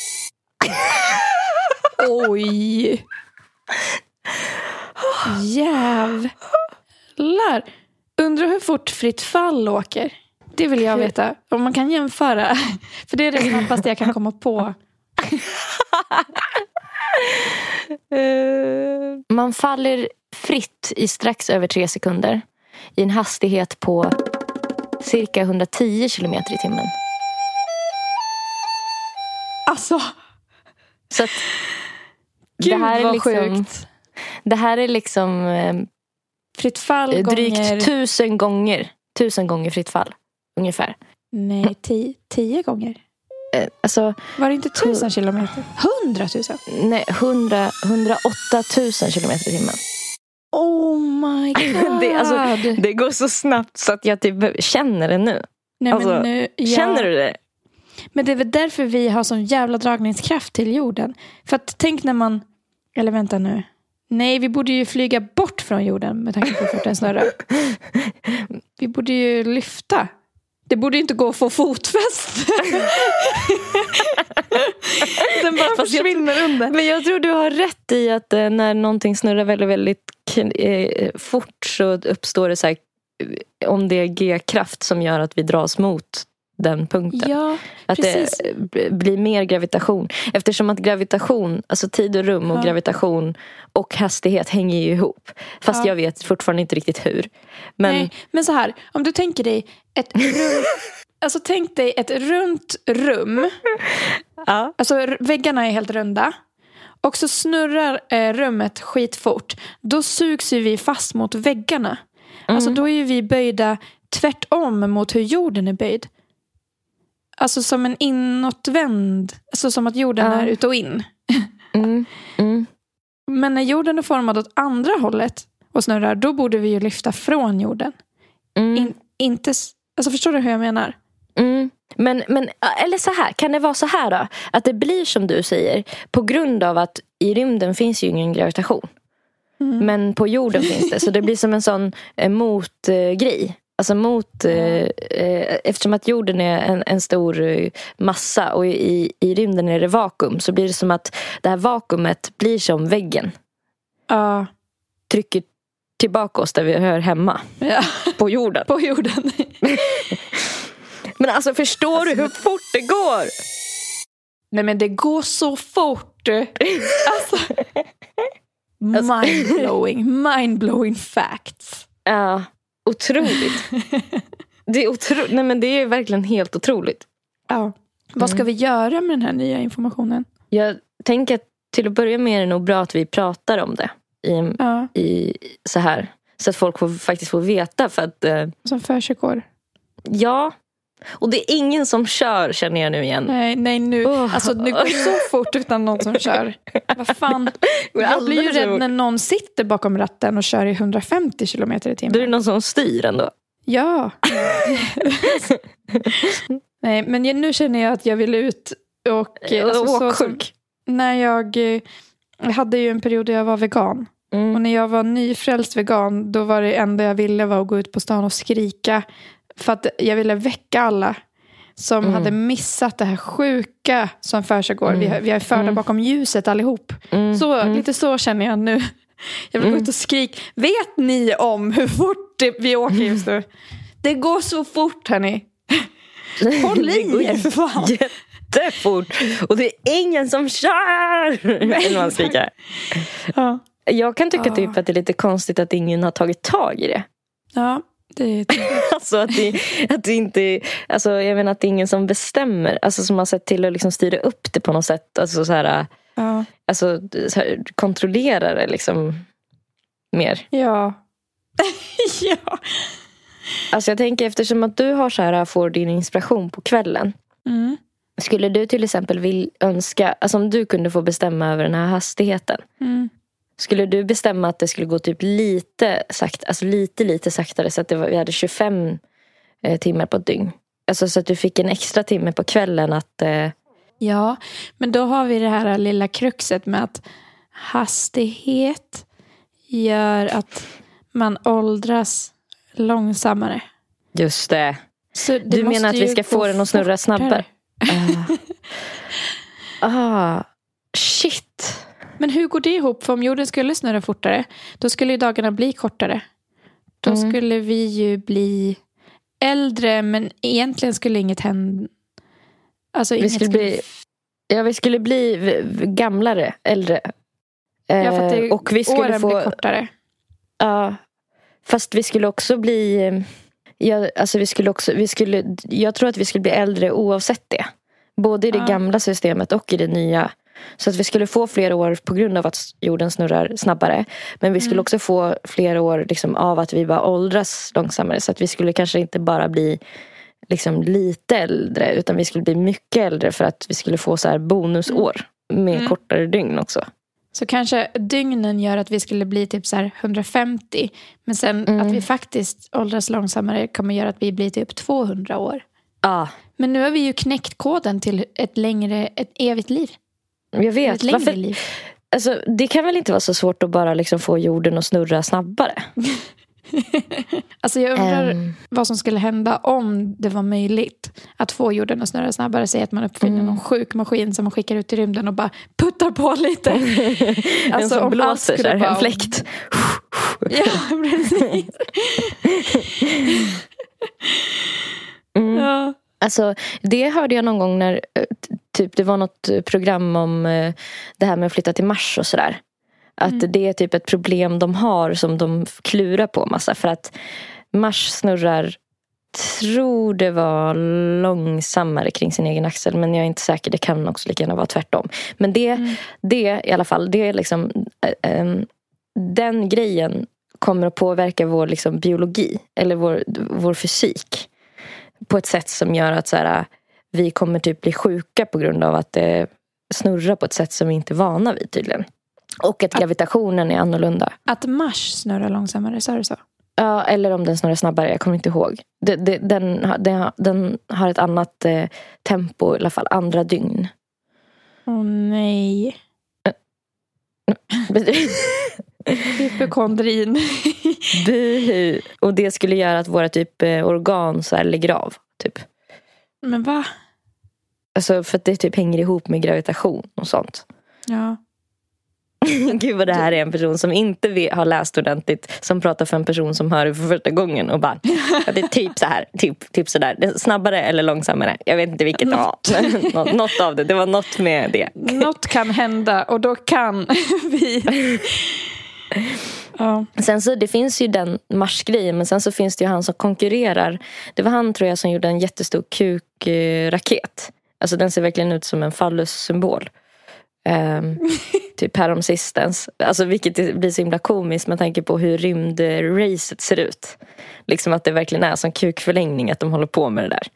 [SPEAKER 3] Oj! Jävlar! Undrar hur fort fritt fall åker. Det vill jag veta. Om man kan jämföra. För det är det snabbaste jag kan komma på.
[SPEAKER 2] Man faller fritt i strax över tre sekunder i en hastighet på cirka 110 kilometer i timmen.
[SPEAKER 3] Alltså,
[SPEAKER 2] Så att
[SPEAKER 3] gud
[SPEAKER 2] det här är
[SPEAKER 3] vad
[SPEAKER 2] liksom,
[SPEAKER 3] sjukt.
[SPEAKER 2] Det här är liksom eh,
[SPEAKER 3] Fritt fall
[SPEAKER 2] drygt
[SPEAKER 3] gånger...
[SPEAKER 2] tusen gånger. Tusen gånger fritt fall. Ungefär.
[SPEAKER 3] Nej, tio, tio gånger.
[SPEAKER 2] Eh, alltså,
[SPEAKER 3] Var det inte tusen kilometer? Hundratusen?
[SPEAKER 2] nej, 100, 108 000 kilometer i timmen.
[SPEAKER 3] Oh my god.
[SPEAKER 2] Det, alltså, det går så snabbt så att jag typ känner det nu.
[SPEAKER 3] Nej,
[SPEAKER 2] alltså,
[SPEAKER 3] men nu, ja.
[SPEAKER 2] Känner du det?
[SPEAKER 3] Men det är väl därför vi har sån jävla dragningskraft till jorden. För att tänk när man... Eller vänta nu. Nej, vi borde ju flyga bort från jorden med tanke på hur fort den snurrar. Vi borde ju lyfta. Det borde inte gå att få fotfäste. den bara
[SPEAKER 2] Fast jag-
[SPEAKER 3] försvinner under.
[SPEAKER 2] Men jag tror du har rätt i att eh, när någonting snurrar väldigt, väldigt eh, fort så uppstår det så här, eh, om det är G-kraft som gör att vi dras mot den punkten.
[SPEAKER 3] Ja,
[SPEAKER 2] att
[SPEAKER 3] precis.
[SPEAKER 2] det blir mer gravitation. Eftersom att gravitation, alltså tid och rum och
[SPEAKER 3] Ja.
[SPEAKER 2] gravitation och hastighet hänger ju ihop. Fast
[SPEAKER 3] Ja.
[SPEAKER 2] jag vet fortfarande inte riktigt hur. Men
[SPEAKER 3] Nej, men så här. Om du tänker dig ett rum... Alltså tänk dig ett runt rum.
[SPEAKER 2] ja.
[SPEAKER 3] Alltså väggarna är helt runda. Och så snurrar eh, rummet skitfort. Då sugs ju vi fast mot väggarna. Alltså då är ju vi böjda tvärtom mot hur jorden är böjd. Alltså som en inåtvänd. Alltså som att jorden
[SPEAKER 2] Ja.
[SPEAKER 3] är ut och in.
[SPEAKER 2] mm, mm.
[SPEAKER 3] Men när jorden är formad åt andra hållet och snurrar, då borde vi ju lyfta från jorden.
[SPEAKER 2] Mm.
[SPEAKER 3] In, inte, alltså förstår du hur jag menar?
[SPEAKER 2] Mm. Men, men, eller så här, kan det vara så här då? Att det blir som du säger på grund av att i rymden finns ju ingen gravitation.
[SPEAKER 3] Mm.
[SPEAKER 2] Men på jorden finns det. Så det blir som en sån eh, motgrej. Alltså mot, eh, eh, eftersom att jorden är en, en stor eh, massa och i, i rymden är det vakuum så blir det som att det här vakuumet blir som väggen.
[SPEAKER 3] Ja.
[SPEAKER 2] Trycker tillbaka oss där vi hör hemma.
[SPEAKER 3] ja.
[SPEAKER 2] På jorden.
[SPEAKER 3] På jorden.
[SPEAKER 2] Men alltså förstår du hur fort det går?
[SPEAKER 3] Nej men det går så fort. Alltså. Mindblowing, mindblowing facts.
[SPEAKER 2] Ja, otroligt. Det är, otro... Nej, men det är verkligen helt otroligt.
[SPEAKER 3] Ja. Vad ska vi göra med den här nya informationen?
[SPEAKER 2] Jag tänker att till att börja med är det nog bra att vi pratar om det. I,
[SPEAKER 3] Ja,
[SPEAKER 2] i, så här. Så att folk får, faktiskt får veta. För att, eh,
[SPEAKER 3] som försiggår.
[SPEAKER 2] ja. Och det är ingen som kör känner jag nu igen.
[SPEAKER 3] Nej, nej nu.
[SPEAKER 2] Oh.
[SPEAKER 3] Alltså det går så fort utan någon som kör. Vad fan. Jag blir ju rädd när någon sitter bakom ratten och kör i 150 kilometer i
[SPEAKER 2] Då är det
[SPEAKER 3] timmen.
[SPEAKER 2] någon som styr ändå.
[SPEAKER 3] Ja. nej, men nu känner jag att jag vill ut och... eh, Alltså, så som, när jag, eh, jag hade ju en period där jag var vegan. Och
[SPEAKER 2] Mm.
[SPEAKER 3] när jag var nyfrälst vegan, då var det enda jag ville var att gå ut på stan och skrika. För att jag ville väcka alla som
[SPEAKER 2] Mm.
[SPEAKER 3] hade missat det här sjuka som försiggår. Vi, har- vi är förda
[SPEAKER 2] Mm.
[SPEAKER 3] bakom ljuset allihop.
[SPEAKER 2] Mm.
[SPEAKER 3] Så,
[SPEAKER 2] Mm.
[SPEAKER 3] Lite så känner jag nu. Jag vill gå
[SPEAKER 2] Mm.
[SPEAKER 3] ut och skrika. Vet ni om hur fort det, vi åker just nu? Det går så fort hörni. Håll i er för fan.
[SPEAKER 2] Jättefort. Och det är ingen som kör. Man skriker.
[SPEAKER 3] Ja,
[SPEAKER 2] Jag kan tycka
[SPEAKER 3] Ja.
[SPEAKER 2] typ att det är lite konstigt att ingen har tagit tag i det.
[SPEAKER 3] ja det,
[SPEAKER 2] Alltså att det, att det inte alltså jag menar att det är ingen som bestämmer. Alltså som har sett till att liksom styra upp det på något sätt. Alltså så här,
[SPEAKER 3] ja,
[SPEAKER 2] alltså, så här, kontrollera det liksom mer.
[SPEAKER 3] ja. ja.
[SPEAKER 2] Alltså jag tänker eftersom att du har så här, får din inspiration på kvällen.
[SPEAKER 3] Mm.
[SPEAKER 2] Skulle du till exempel vill önska, alltså om du kunde få bestämma över den här hastigheten.
[SPEAKER 3] Mm.
[SPEAKER 2] Skulle du bestämma att det skulle gå typ lite sakta, alltså lite lite saktare så att det var, vi hade 25 eh, timmar på ett dygn. Alltså så att du fick en extra timme på kvällen att... Eh,
[SPEAKER 3] Ja, men då har vi det här lilla kruxet med att hastighet gör att man åldras långsammare.
[SPEAKER 2] just det.
[SPEAKER 3] Det
[SPEAKER 2] Du menar att vi ska få den att snurra
[SPEAKER 3] fortare.
[SPEAKER 2] snabbare? ah, shit.
[SPEAKER 3] Men hur går det ihop? För om jorden skulle snurra fortare, då skulle ju dagarna bli kortare. Då
[SPEAKER 2] Mm.
[SPEAKER 3] skulle vi ju bli äldre, men egentligen skulle inget hända. Alltså,
[SPEAKER 2] Vi
[SPEAKER 3] inget
[SPEAKER 2] skulle bli, ja, vi skulle bli gamlare, äldre.
[SPEAKER 3] Ja, för att det,
[SPEAKER 2] Eh, och vi skulle
[SPEAKER 3] åren
[SPEAKER 2] få...
[SPEAKER 3] blir kortare.
[SPEAKER 2] Ja, fast vi skulle också bli... eh, Ja, alltså vi skulle också, vi skulle, jag tror att vi skulle bli äldre oavsett det. Både i det
[SPEAKER 3] Ja.
[SPEAKER 2] gamla systemet och i det nya. Så att vi skulle få fler år på grund av att jorden snurrar snabbare. Men vi skulle
[SPEAKER 3] Mm.
[SPEAKER 2] också få fler år liksom av att vi bara åldras långsammare. Så att vi skulle kanske inte bara bli liksom lite äldre. Utan vi skulle bli mycket äldre för att vi skulle få så här bonusår. Med
[SPEAKER 3] Mm.
[SPEAKER 2] kortare dygn också.
[SPEAKER 3] Så kanske dygnen gör att vi skulle bli typ så här 150. Men sen
[SPEAKER 2] Mm.
[SPEAKER 3] att vi faktiskt åldras långsammare kommer göra att vi blir typ 200 år.
[SPEAKER 2] Ja,
[SPEAKER 3] Men nu har vi ju knäckt koden till ett längre, ett evigt liv.
[SPEAKER 2] Jag
[SPEAKER 3] Ett
[SPEAKER 2] vet.
[SPEAKER 3] längre
[SPEAKER 2] Varför,
[SPEAKER 3] liv.
[SPEAKER 2] Alltså, det kan väl inte vara så svårt att bara liksom få jorden att snurra snabbare?
[SPEAKER 3] Alltså jag undrar
[SPEAKER 2] Ehm,
[SPEAKER 3] vad som skulle hända om det var möjligt att få jorden att snurra snabbare. Säg att man uppfinner
[SPEAKER 2] Mm.
[SPEAKER 3] någon sjuk maskin som man skickar ut i rymden och bara puttar på lite.
[SPEAKER 2] en
[SPEAKER 3] Alltså,
[SPEAKER 2] som
[SPEAKER 3] om allt
[SPEAKER 2] blåser, så här,
[SPEAKER 3] bara-
[SPEAKER 2] en fläkt.
[SPEAKER 3] ja, precis.
[SPEAKER 2] Mm.
[SPEAKER 3] Ja.
[SPEAKER 2] Alltså, det hörde jag någon gång när eh, typ, det var något eh, program om eh, det här med att flytta till Mars och sådär. Att
[SPEAKER 3] Mm.
[SPEAKER 2] det är typ ett problem de har som de klurar på massa. För att Mars snurrar, tror det var långsammare kring sin egen axel. Men jag är inte säker, det kan också lika gärna vara tvärtom. Men det,
[SPEAKER 3] Mm.
[SPEAKER 2] det i alla fall, det är liksom eh, em, den grejen kommer att påverka vår liksom, biologi eller vår, vår fysik på ett sätt som gör att så här, vi kommer typ bli sjuka på grund av att det snurrar på ett sätt som vi inte är vana vid tydligen. Och att gravitationen är annorlunda.
[SPEAKER 3] Att Mars snurrar långsammare, sa du så?
[SPEAKER 2] Ja, eller om den snurrar snabbare, jag kommer inte ihåg. Det, det, den, den, den har ett annat eh, tempo, i alla fall andra dygn.
[SPEAKER 3] Åh nej. Hypokondrin.
[SPEAKER 2] Buhu. Och det skulle göra att våra typ eh, organ så här lägger av. Typ.
[SPEAKER 3] Men va?
[SPEAKER 2] Alltså för att det typ hänger ihop med gravitation och sånt.
[SPEAKER 3] Ja.
[SPEAKER 2] Gud vad det här är en person som inte har läst ordentligt. Som pratar för en person som hör det för första gången och bara. "Ja, Det är typ så här. Typ, typ så där. Snabbare eller långsammare. Jag vet inte vilket det var. Nå- något av det. Det var något med det.
[SPEAKER 3] Något kan hända och då kan vi... Ja.
[SPEAKER 2] Sen så det finns ju den Mars-grejen. Men sen så finns det ju han som konkurrerar. Det var han tror jag som gjorde en jättestor kukraket. Alltså den ser verkligen ut som en fallus-symbol. Um, typ häromsistens. Alltså vilket blir så himla komiskt med tanke på hur rymdracet ser ut. Liksom att det verkligen är som kukförlängning att de håller på med det där.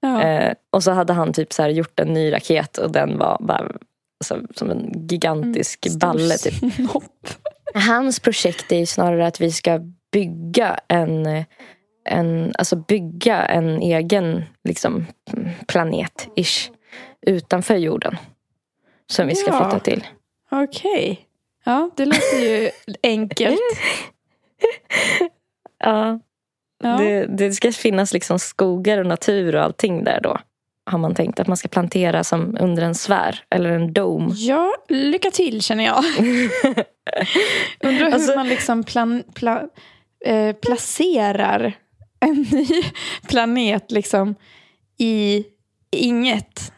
[SPEAKER 3] Ja.
[SPEAKER 2] Eh, och så hade han typ så gjort en ny raket och den var bara alltså, som en gigantisk
[SPEAKER 3] Stor
[SPEAKER 2] balle. Typ.
[SPEAKER 3] snopp.
[SPEAKER 2] Hans projekt är ju snarare att vi ska bygga en, en, alltså bygga en egen liksom, planet-ish utanför jorden. Som vi ska
[SPEAKER 3] Ja.
[SPEAKER 2] flytta till.
[SPEAKER 3] Okej. Ja, det låter ju enkelt.
[SPEAKER 2] Ja,
[SPEAKER 3] Ja.
[SPEAKER 2] det, det ska finnas liksom skogar och natur och allting där då. Har man tänkt att man ska plantera som under en sfär eller en dome.
[SPEAKER 3] ja, lycka till känner jag. Undrar hur
[SPEAKER 2] Alltså-
[SPEAKER 3] man liksom plan, pla, eh, placerar en ny planet liksom i inget.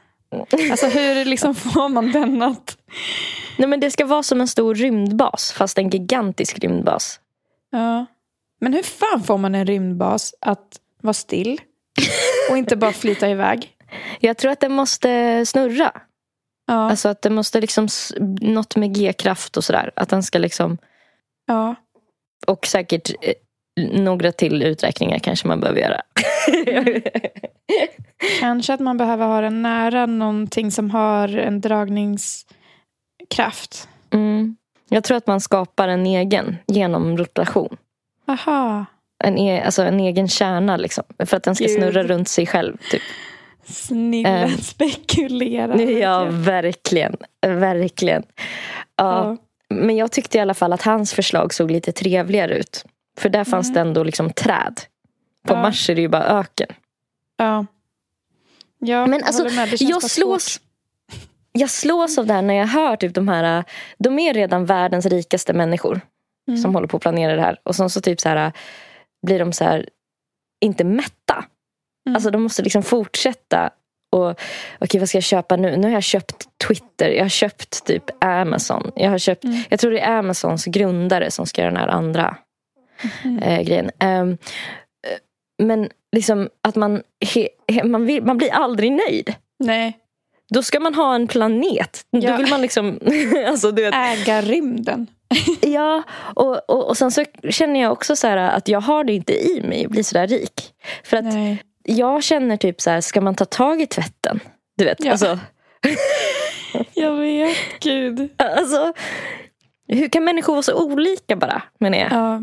[SPEAKER 3] Alltså hur liksom får man den att...
[SPEAKER 2] Nej men det ska vara som en stor rymdbas fast en gigantisk rymdbas.
[SPEAKER 3] Ja. Men hur fan får man en rymdbas att vara still och inte bara flyta iväg?
[SPEAKER 2] Jag tror att den måste snurra.
[SPEAKER 3] Ja,
[SPEAKER 2] Alltså att det måste liksom något med G-kraft och sådär. Att den ska liksom
[SPEAKER 3] ja.
[SPEAKER 2] och säkert eh, några till uträkningar kanske man behöver göra.
[SPEAKER 3] Kanske att man behöver ha den nära någonting som har en dragningskraft.
[SPEAKER 2] mm. Jag tror att man skapar en egen genom rotation.
[SPEAKER 3] Aha.
[SPEAKER 2] En, e, alltså en egen kärna liksom. För att den ska
[SPEAKER 3] Gud.
[SPEAKER 2] snurra runt sig själv. Typ.
[SPEAKER 3] Snilla
[SPEAKER 2] Ehm,
[SPEAKER 3] spekulera.
[SPEAKER 2] Ja, verkligen. Verkligen. Ja.
[SPEAKER 3] Ja.
[SPEAKER 2] Men jag tyckte i alla fall att hans förslag såg lite trevligare ut. För där fanns
[SPEAKER 3] Mm.
[SPEAKER 2] det ändå liksom träd. På
[SPEAKER 3] Ja.
[SPEAKER 2] Mars är det ju bara öken.
[SPEAKER 3] Ja. Ja,
[SPEAKER 2] Men
[SPEAKER 3] jag
[SPEAKER 2] alltså,
[SPEAKER 3] med. Det känns
[SPEAKER 2] jag slås,
[SPEAKER 3] svårt.
[SPEAKER 2] jag slås av det här när jag hör typ de här, de är redan världens rikaste människor
[SPEAKER 3] Mm.
[SPEAKER 2] som håller på att planera det här. Och sen så typ så här blir de så här, inte mätta.
[SPEAKER 3] Mm.
[SPEAKER 2] Alltså de måste liksom fortsätta. Och okej vad ska jag köpa nu? Nu har jag köpt Twitter, jag har köpt typ Amazon. Jag, har köpt,
[SPEAKER 3] Mm.
[SPEAKER 2] jag tror det är Amazons grundare som ska göra den här andra
[SPEAKER 3] Mm.
[SPEAKER 2] eh, grejen. Eh, men liksom att man, he, he, man, vill, man blir aldrig nöjd.
[SPEAKER 3] Nej,
[SPEAKER 2] Då ska man ha en planet. Då
[SPEAKER 3] Ja.
[SPEAKER 2] vill man liksom... alltså, du vet,
[SPEAKER 3] äga rymden.
[SPEAKER 2] ja, och, och, och sen så känner jag också så här att jag har det inte i mig att bli så där rik. För att
[SPEAKER 3] Nej.
[SPEAKER 2] Jag känner typ så här, ska man ta tag i tvätten? Du vet,
[SPEAKER 3] Ja.
[SPEAKER 2] alltså,
[SPEAKER 3] Jag vet, gud.
[SPEAKER 2] alltså... Hur kan människor vara så olika bara, menar jag?
[SPEAKER 3] Ja.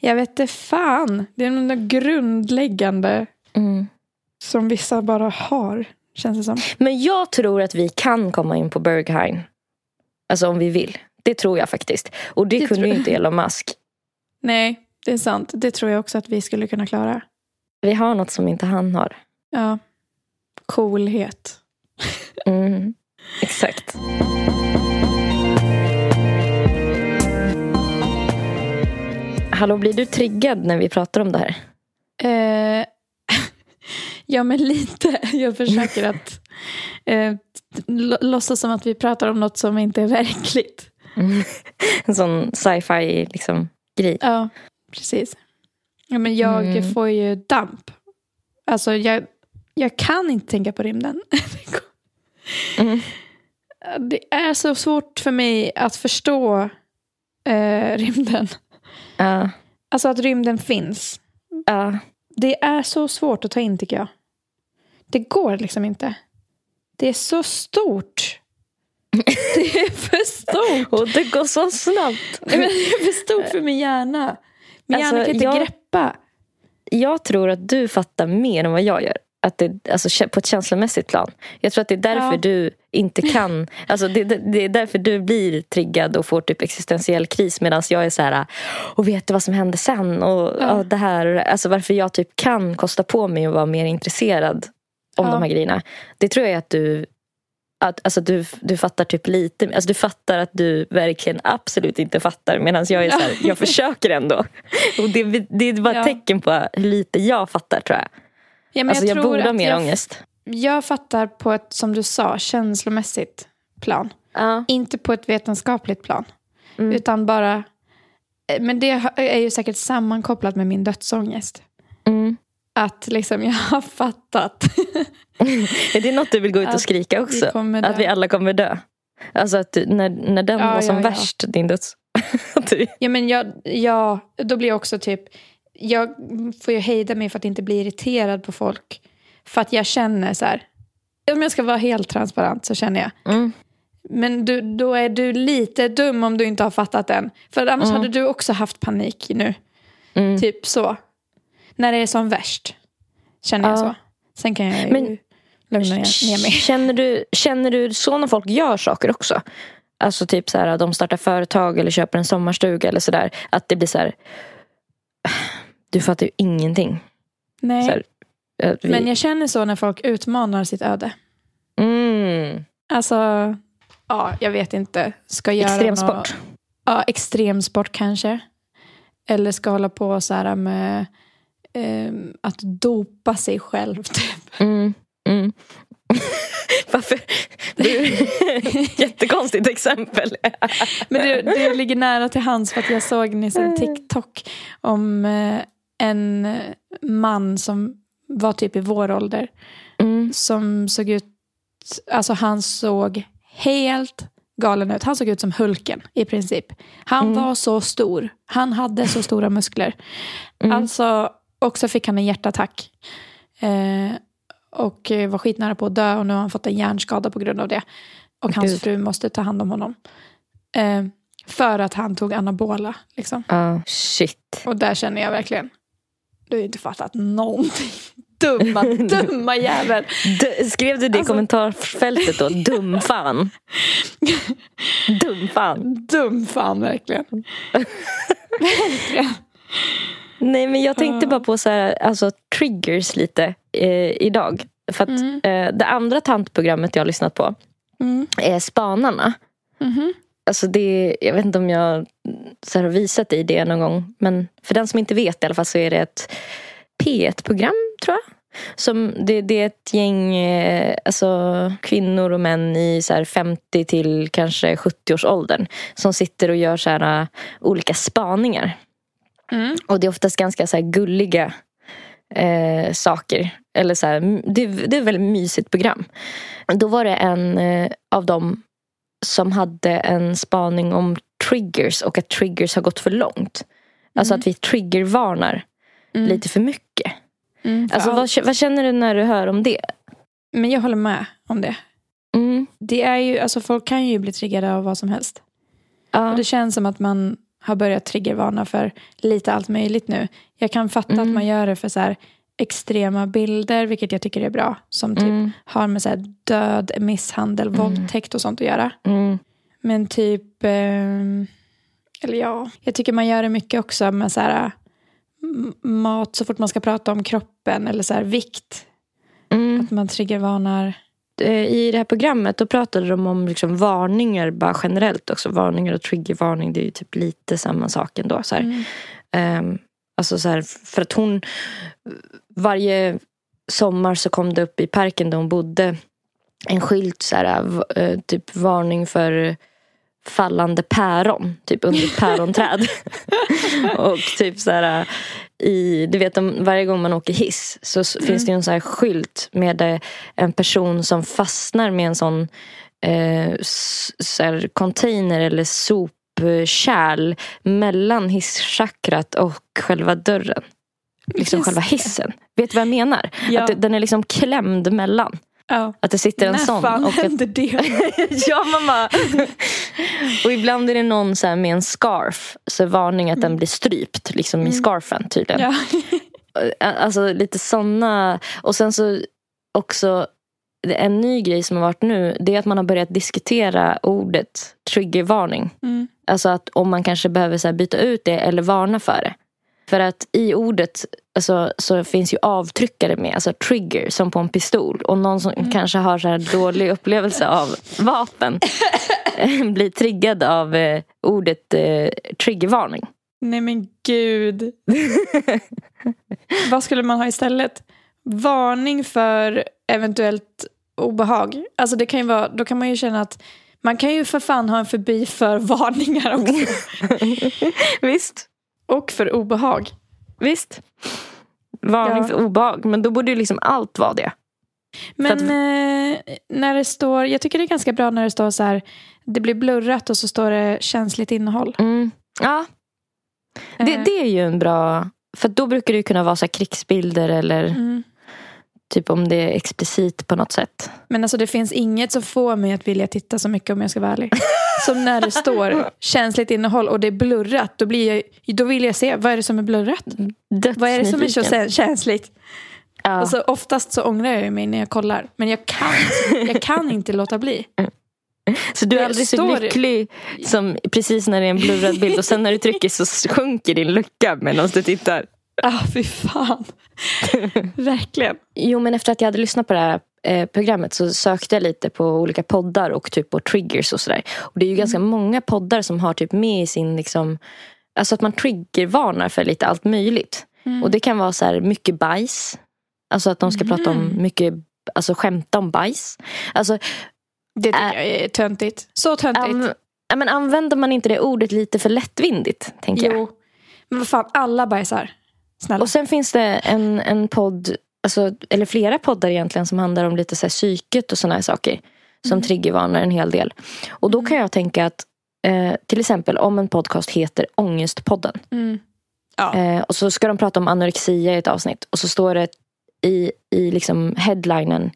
[SPEAKER 3] Jag vet det fan. Det är något grundläggande
[SPEAKER 2] Mm.
[SPEAKER 3] som vissa bara har. Känns det som.
[SPEAKER 2] Men jag tror att vi kan komma in på Berghain. Alltså om vi vill. Det tror jag faktiskt. Och det,
[SPEAKER 3] Det
[SPEAKER 2] kunde ju inte Elon Musk.
[SPEAKER 3] Nej, det är sant. Det tror jag också att vi skulle kunna klara.
[SPEAKER 2] Vi har något som inte han har.
[SPEAKER 3] Ja. Coolhet.
[SPEAKER 2] Mm. Exakt. Hallå, blir du triggad när vi pratar om det här?
[SPEAKER 3] Eh, ja, men lite. Jag försöker att eh, låtsas som att vi pratar om något som inte är verkligt.
[SPEAKER 2] En sån sci-fi liksom, grej.
[SPEAKER 3] Ja, precis. Ja, men jag
[SPEAKER 2] Mm.
[SPEAKER 3] får ju damp. Alltså, jag, jag kan inte tänka på rymden.
[SPEAKER 2] Mm.
[SPEAKER 3] Det är så svårt för mig att förstå eh, rymden.
[SPEAKER 2] Ja,
[SPEAKER 3] Alltså att rymden finns.
[SPEAKER 2] ja.
[SPEAKER 3] Det är så svårt att ta in tycker jag. Det går liksom inte. Det är så stort. Det är för stort.
[SPEAKER 2] Och det går så snabbt.
[SPEAKER 3] Men Det är för stort för min hjärna. Min
[SPEAKER 2] Alltså,
[SPEAKER 3] hjärna kan inte
[SPEAKER 2] jag-
[SPEAKER 3] greppa.
[SPEAKER 2] Jag tror att du fattar mer än vad jag gör. Att det, alltså, på ett känslomässigt plan. Jag tror att det är därför
[SPEAKER 3] Ja.
[SPEAKER 2] du inte kan... Alltså, det, det, är därför du blir triggad och får typ existentiell kris. Medan jag är så här, och vet du vad som hände sen? Och,
[SPEAKER 3] Ja.
[SPEAKER 2] och det här. Alltså varför jag typ kan kosta på mig att vara mer intresserad om
[SPEAKER 3] Ja.
[SPEAKER 2] de här grejerna. Det tror jag är att du... Att, alltså du, du fattar typ lite. Alltså du fattar att du verkligen absolut inte fattar. Medan jag är så här, jag försöker ändå. Och det, det är bara ett
[SPEAKER 3] Ja.
[SPEAKER 2] tecken på hur lite jag fattar tror jag.
[SPEAKER 3] Ja, men
[SPEAKER 2] Alltså jag,
[SPEAKER 3] tror
[SPEAKER 2] borde ha mer
[SPEAKER 3] jag,
[SPEAKER 2] ångest.
[SPEAKER 3] Jag fattar på ett, som du sa, känslomässigt plan.
[SPEAKER 2] Ja.
[SPEAKER 3] Inte på ett vetenskapligt plan.
[SPEAKER 2] Mm.
[SPEAKER 3] Utan bara... eh, Men det är ju säkert sammankopplat med min dödsångest.
[SPEAKER 2] Mm.
[SPEAKER 3] Att liksom jag har fattat.
[SPEAKER 2] Är det något du vill gå ut och skrika
[SPEAKER 3] vi
[SPEAKER 2] också?
[SPEAKER 3] dö.
[SPEAKER 2] Att vi alla kommer dö? Alltså att du, när, när den
[SPEAKER 3] Ja,
[SPEAKER 2] var som
[SPEAKER 3] ja, ja.
[SPEAKER 2] värst, din döds...
[SPEAKER 3] Ja, men jag, ja, då blir jag också typ... Jag får ju hejda mig för att inte bli irriterad på folk. För att jag känner så här... Om jag ska vara helt transparent så känner jag.
[SPEAKER 2] mm.
[SPEAKER 3] Men du, då är du lite dum om du inte har fattat den. För annars
[SPEAKER 2] Mm.
[SPEAKER 3] hade du också haft panik nu.
[SPEAKER 2] Mm.
[SPEAKER 3] Typ så. När det är som värst. Känner jag
[SPEAKER 2] Ja.
[SPEAKER 3] så. Sen kan jag ju
[SPEAKER 2] Men-
[SPEAKER 3] lugna ner mig.
[SPEAKER 2] Känner, du, känner du så när folk gör saker också? Alltså typ så här, de startar företag eller köper en sommarstuga eller sådär. Att det blir så här... Du fattar ju ingenting.
[SPEAKER 3] Nej.
[SPEAKER 2] Här, vi,
[SPEAKER 3] Men jag känner så när folk utmanar sitt öde.
[SPEAKER 2] mm,
[SPEAKER 3] Alltså, ja, jag vet inte. Ska göra
[SPEAKER 2] extremsport.
[SPEAKER 3] Något, ja, extremsport kanske. Eller ska hålla på så här med ehm, att dopa sig själv. Typ.
[SPEAKER 2] Mm, mm. Varför? Du, jättekonstigt exempel.
[SPEAKER 3] Men det, det ligger nära till hands för att jag såg nyss en TikTok om eh, en man som var typ i vår ålder.
[SPEAKER 2] Mm.
[SPEAKER 3] Som såg ut, alltså han såg helt galen ut. Han såg ut som Hulken i princip. Han
[SPEAKER 2] Mm.
[SPEAKER 3] var så stor. Han hade så stora muskler.
[SPEAKER 2] Mm.
[SPEAKER 3] Alltså, och så fick han en hjärtattack. Eh, och var skitnära på att dö och nu har han fått en hjärnskada på grund av det. Och hans
[SPEAKER 2] Gud.
[SPEAKER 3] fru måste ta hand om honom. Eh, för att han tog anabola. Liksom.
[SPEAKER 2] Ja, shit.
[SPEAKER 3] Och där känner jag verkligen, Du har ju inte fattat någonting. Dumma, dumma jävel.
[SPEAKER 2] D- skrev du det i
[SPEAKER 3] Alltså-
[SPEAKER 2] kommentarsfältet då? Dumfan. Dumfan.
[SPEAKER 3] Dum fan verkligen. verkligen.
[SPEAKER 2] Nej men jag tänkte bara på så här, alltså, triggers lite eh, idag. För att
[SPEAKER 3] Mm.
[SPEAKER 2] eh, det andra tantprogrammet jag har lyssnat på
[SPEAKER 3] Mm.
[SPEAKER 2] är Spanarna.
[SPEAKER 3] Mhm.
[SPEAKER 2] Alltså det, jag vet inte om jag så här, har visat dig det någon gång. Men för den som inte vet i alla fall så är det ett P1-program tror jag. Som, det, det är ett gäng eh, alltså, kvinnor och män i så här, 50 till kanske 70-årsåldern. Som sitter och gör så här, eh, olika spaningar.
[SPEAKER 3] Mm.
[SPEAKER 2] Och det är oftast ganska så gulliga eh, saker. Eller så här, det, det är ett väldigt mysigt program. Då var det en eh, av dem som hade en spaning om triggers och att triggers har gått för långt. Alltså
[SPEAKER 3] Mm.
[SPEAKER 2] att vi triggervarnar
[SPEAKER 3] Mm.
[SPEAKER 2] lite för mycket.
[SPEAKER 3] Mm, för
[SPEAKER 2] Alltså,
[SPEAKER 3] allt.
[SPEAKER 2] vad, vad känner du när du hör om det?
[SPEAKER 3] Men jag håller med om det.
[SPEAKER 2] Mm.
[SPEAKER 3] det är ju, alltså folk kan ju bli triggade av vad som helst.
[SPEAKER 2] Ja.
[SPEAKER 3] Och det känns som att man har börjat triggervarna för lite allt möjligt nu. Jag kan fatta
[SPEAKER 2] Mm.
[SPEAKER 3] att man gör det för så här extrema bilder, vilket jag tycker är bra. Som typ
[SPEAKER 2] Mm.
[SPEAKER 3] har med så här död, misshandel, våldtäkt och sånt att göra.
[SPEAKER 2] Mm.
[SPEAKER 3] Men typ, ehm, eller ja, jag tycker man gör det mycket också med så här mat så fort man ska prata om kroppen eller så här vikt.
[SPEAKER 2] Mm.
[SPEAKER 3] Att man triggervarnar.
[SPEAKER 2] Eh, I det här programmet då pratade de om liksom varningar bara generellt också. Varningar och triggervarning det är ju typ lite samma sak ändå. Så här.
[SPEAKER 3] Mm.
[SPEAKER 2] Ehm, alltså så här, för att hon varje sommar så kom det upp i parken där hon bodde en skylt så här, eh, typ varning för fallande päron, typ under ett päronträd. och typ så här i, du vet om varje gång man åker hiss så s- finns det en så här skylt med eh, en person som fastnar med en sån eh, så här container eller sopkärl mellan hisschakrat och själva dörren. Liksom
[SPEAKER 3] Just
[SPEAKER 2] själva
[SPEAKER 3] det.
[SPEAKER 2] hissen. Vet du vad jag menar?
[SPEAKER 3] Ja.
[SPEAKER 2] Att den är liksom klämd mellan.
[SPEAKER 3] Ja.
[SPEAKER 2] Att det sitter en
[SPEAKER 3] När
[SPEAKER 2] sån.
[SPEAKER 3] fan
[SPEAKER 2] och att,
[SPEAKER 3] det?
[SPEAKER 2] ja mamma. och ibland är det någon så med en scarf. Så varning att den blir strypt liksom i scarfen tydligen.
[SPEAKER 3] Ja.
[SPEAKER 2] Alltså lite såna. Och sen så också en ny grej som har varit nu. Det är att man har börjat diskutera ordet triggervarning.
[SPEAKER 3] Mm.
[SPEAKER 2] Alltså att om man kanske behöver så byta ut det eller varna för det. För att i ordet alltså, så finns ju avtryckare med, alltså trigger som på en pistol. Och någon som kanske har så här dålig upplevelse av vapen blir triggad av eh, ordet eh, triggervarning.
[SPEAKER 3] Nej men gud. Vad skulle man ha istället? Varning för eventuellt obehag. Alltså det kan ju vara, då kan man ju känna att man kan ju för fan ha en förbi för varningar också.
[SPEAKER 2] Visst,
[SPEAKER 3] Och för obehag.
[SPEAKER 2] Visst. Varning för obehag. Men då borde ju liksom allt vara det.
[SPEAKER 3] Men
[SPEAKER 2] att-
[SPEAKER 3] eh, när det står, jag tycker det är ganska bra när det står så här, det blir blurrat och så står det känsligt innehåll.
[SPEAKER 2] Mm. Ja, det,
[SPEAKER 3] Eh,
[SPEAKER 2] det är ju en bra... För då brukar det ju kunna vara så här krigsbilder eller
[SPEAKER 3] mm.
[SPEAKER 2] Typ om det är explicit på något sätt.
[SPEAKER 3] Men alltså det finns inget som får mig att vilja titta så mycket om jag ska vara ärlig. Som när det står känsligt innehåll och det är blurrat. Då, blir jag, då vill jag se, vad är det som är blurrat? Vad är det som är så känsligt?
[SPEAKER 2] Ja.
[SPEAKER 3] Alltså, oftast så ångrar jag mig när jag kollar. Men jag kan, jag kan inte låta bli.
[SPEAKER 2] så du är aldrig så lycklig som precis när det är en blurrad bild och sen när du trycker så sjunker din lucka medan du tittar.
[SPEAKER 3] Ah, fy fan. Verkligen.
[SPEAKER 2] Jo men efter att jag hade lyssnat på det här eh, programmet så sökte jag lite på olika poddar och typ på triggers och sådär. Och det är ju ganska många poddar som har typ med i sin liksom Alltså att man triggervarnar för lite allt möjligt. Och det kan vara så här mycket bajs. Alltså att de ska prata om mycket, alltså skämta om bajs. Alltså
[SPEAKER 3] Det tycker
[SPEAKER 2] Äh.
[SPEAKER 3] jag är töntigt. Så töntigt.
[SPEAKER 2] Ja, men använder man inte det ordet lite för lättvindigt? Tänker jag.
[SPEAKER 3] jo. Men vad fan, alla bajsar. Snälla.
[SPEAKER 2] Och sen finns det en, en podd, alltså, eller flera poddar egentligen som handlar om lite så här psyket och sådana här saker. Som
[SPEAKER 3] Mm.
[SPEAKER 2] triggervarnar en hel del. Och då kan jag tänka att eh, till exempel om en podcast heter Ångestpodden.
[SPEAKER 3] Mm. Ja.
[SPEAKER 2] Eh, och så ska de prata om anorexia i ett avsnitt. Och så står det i, i liksom headlinen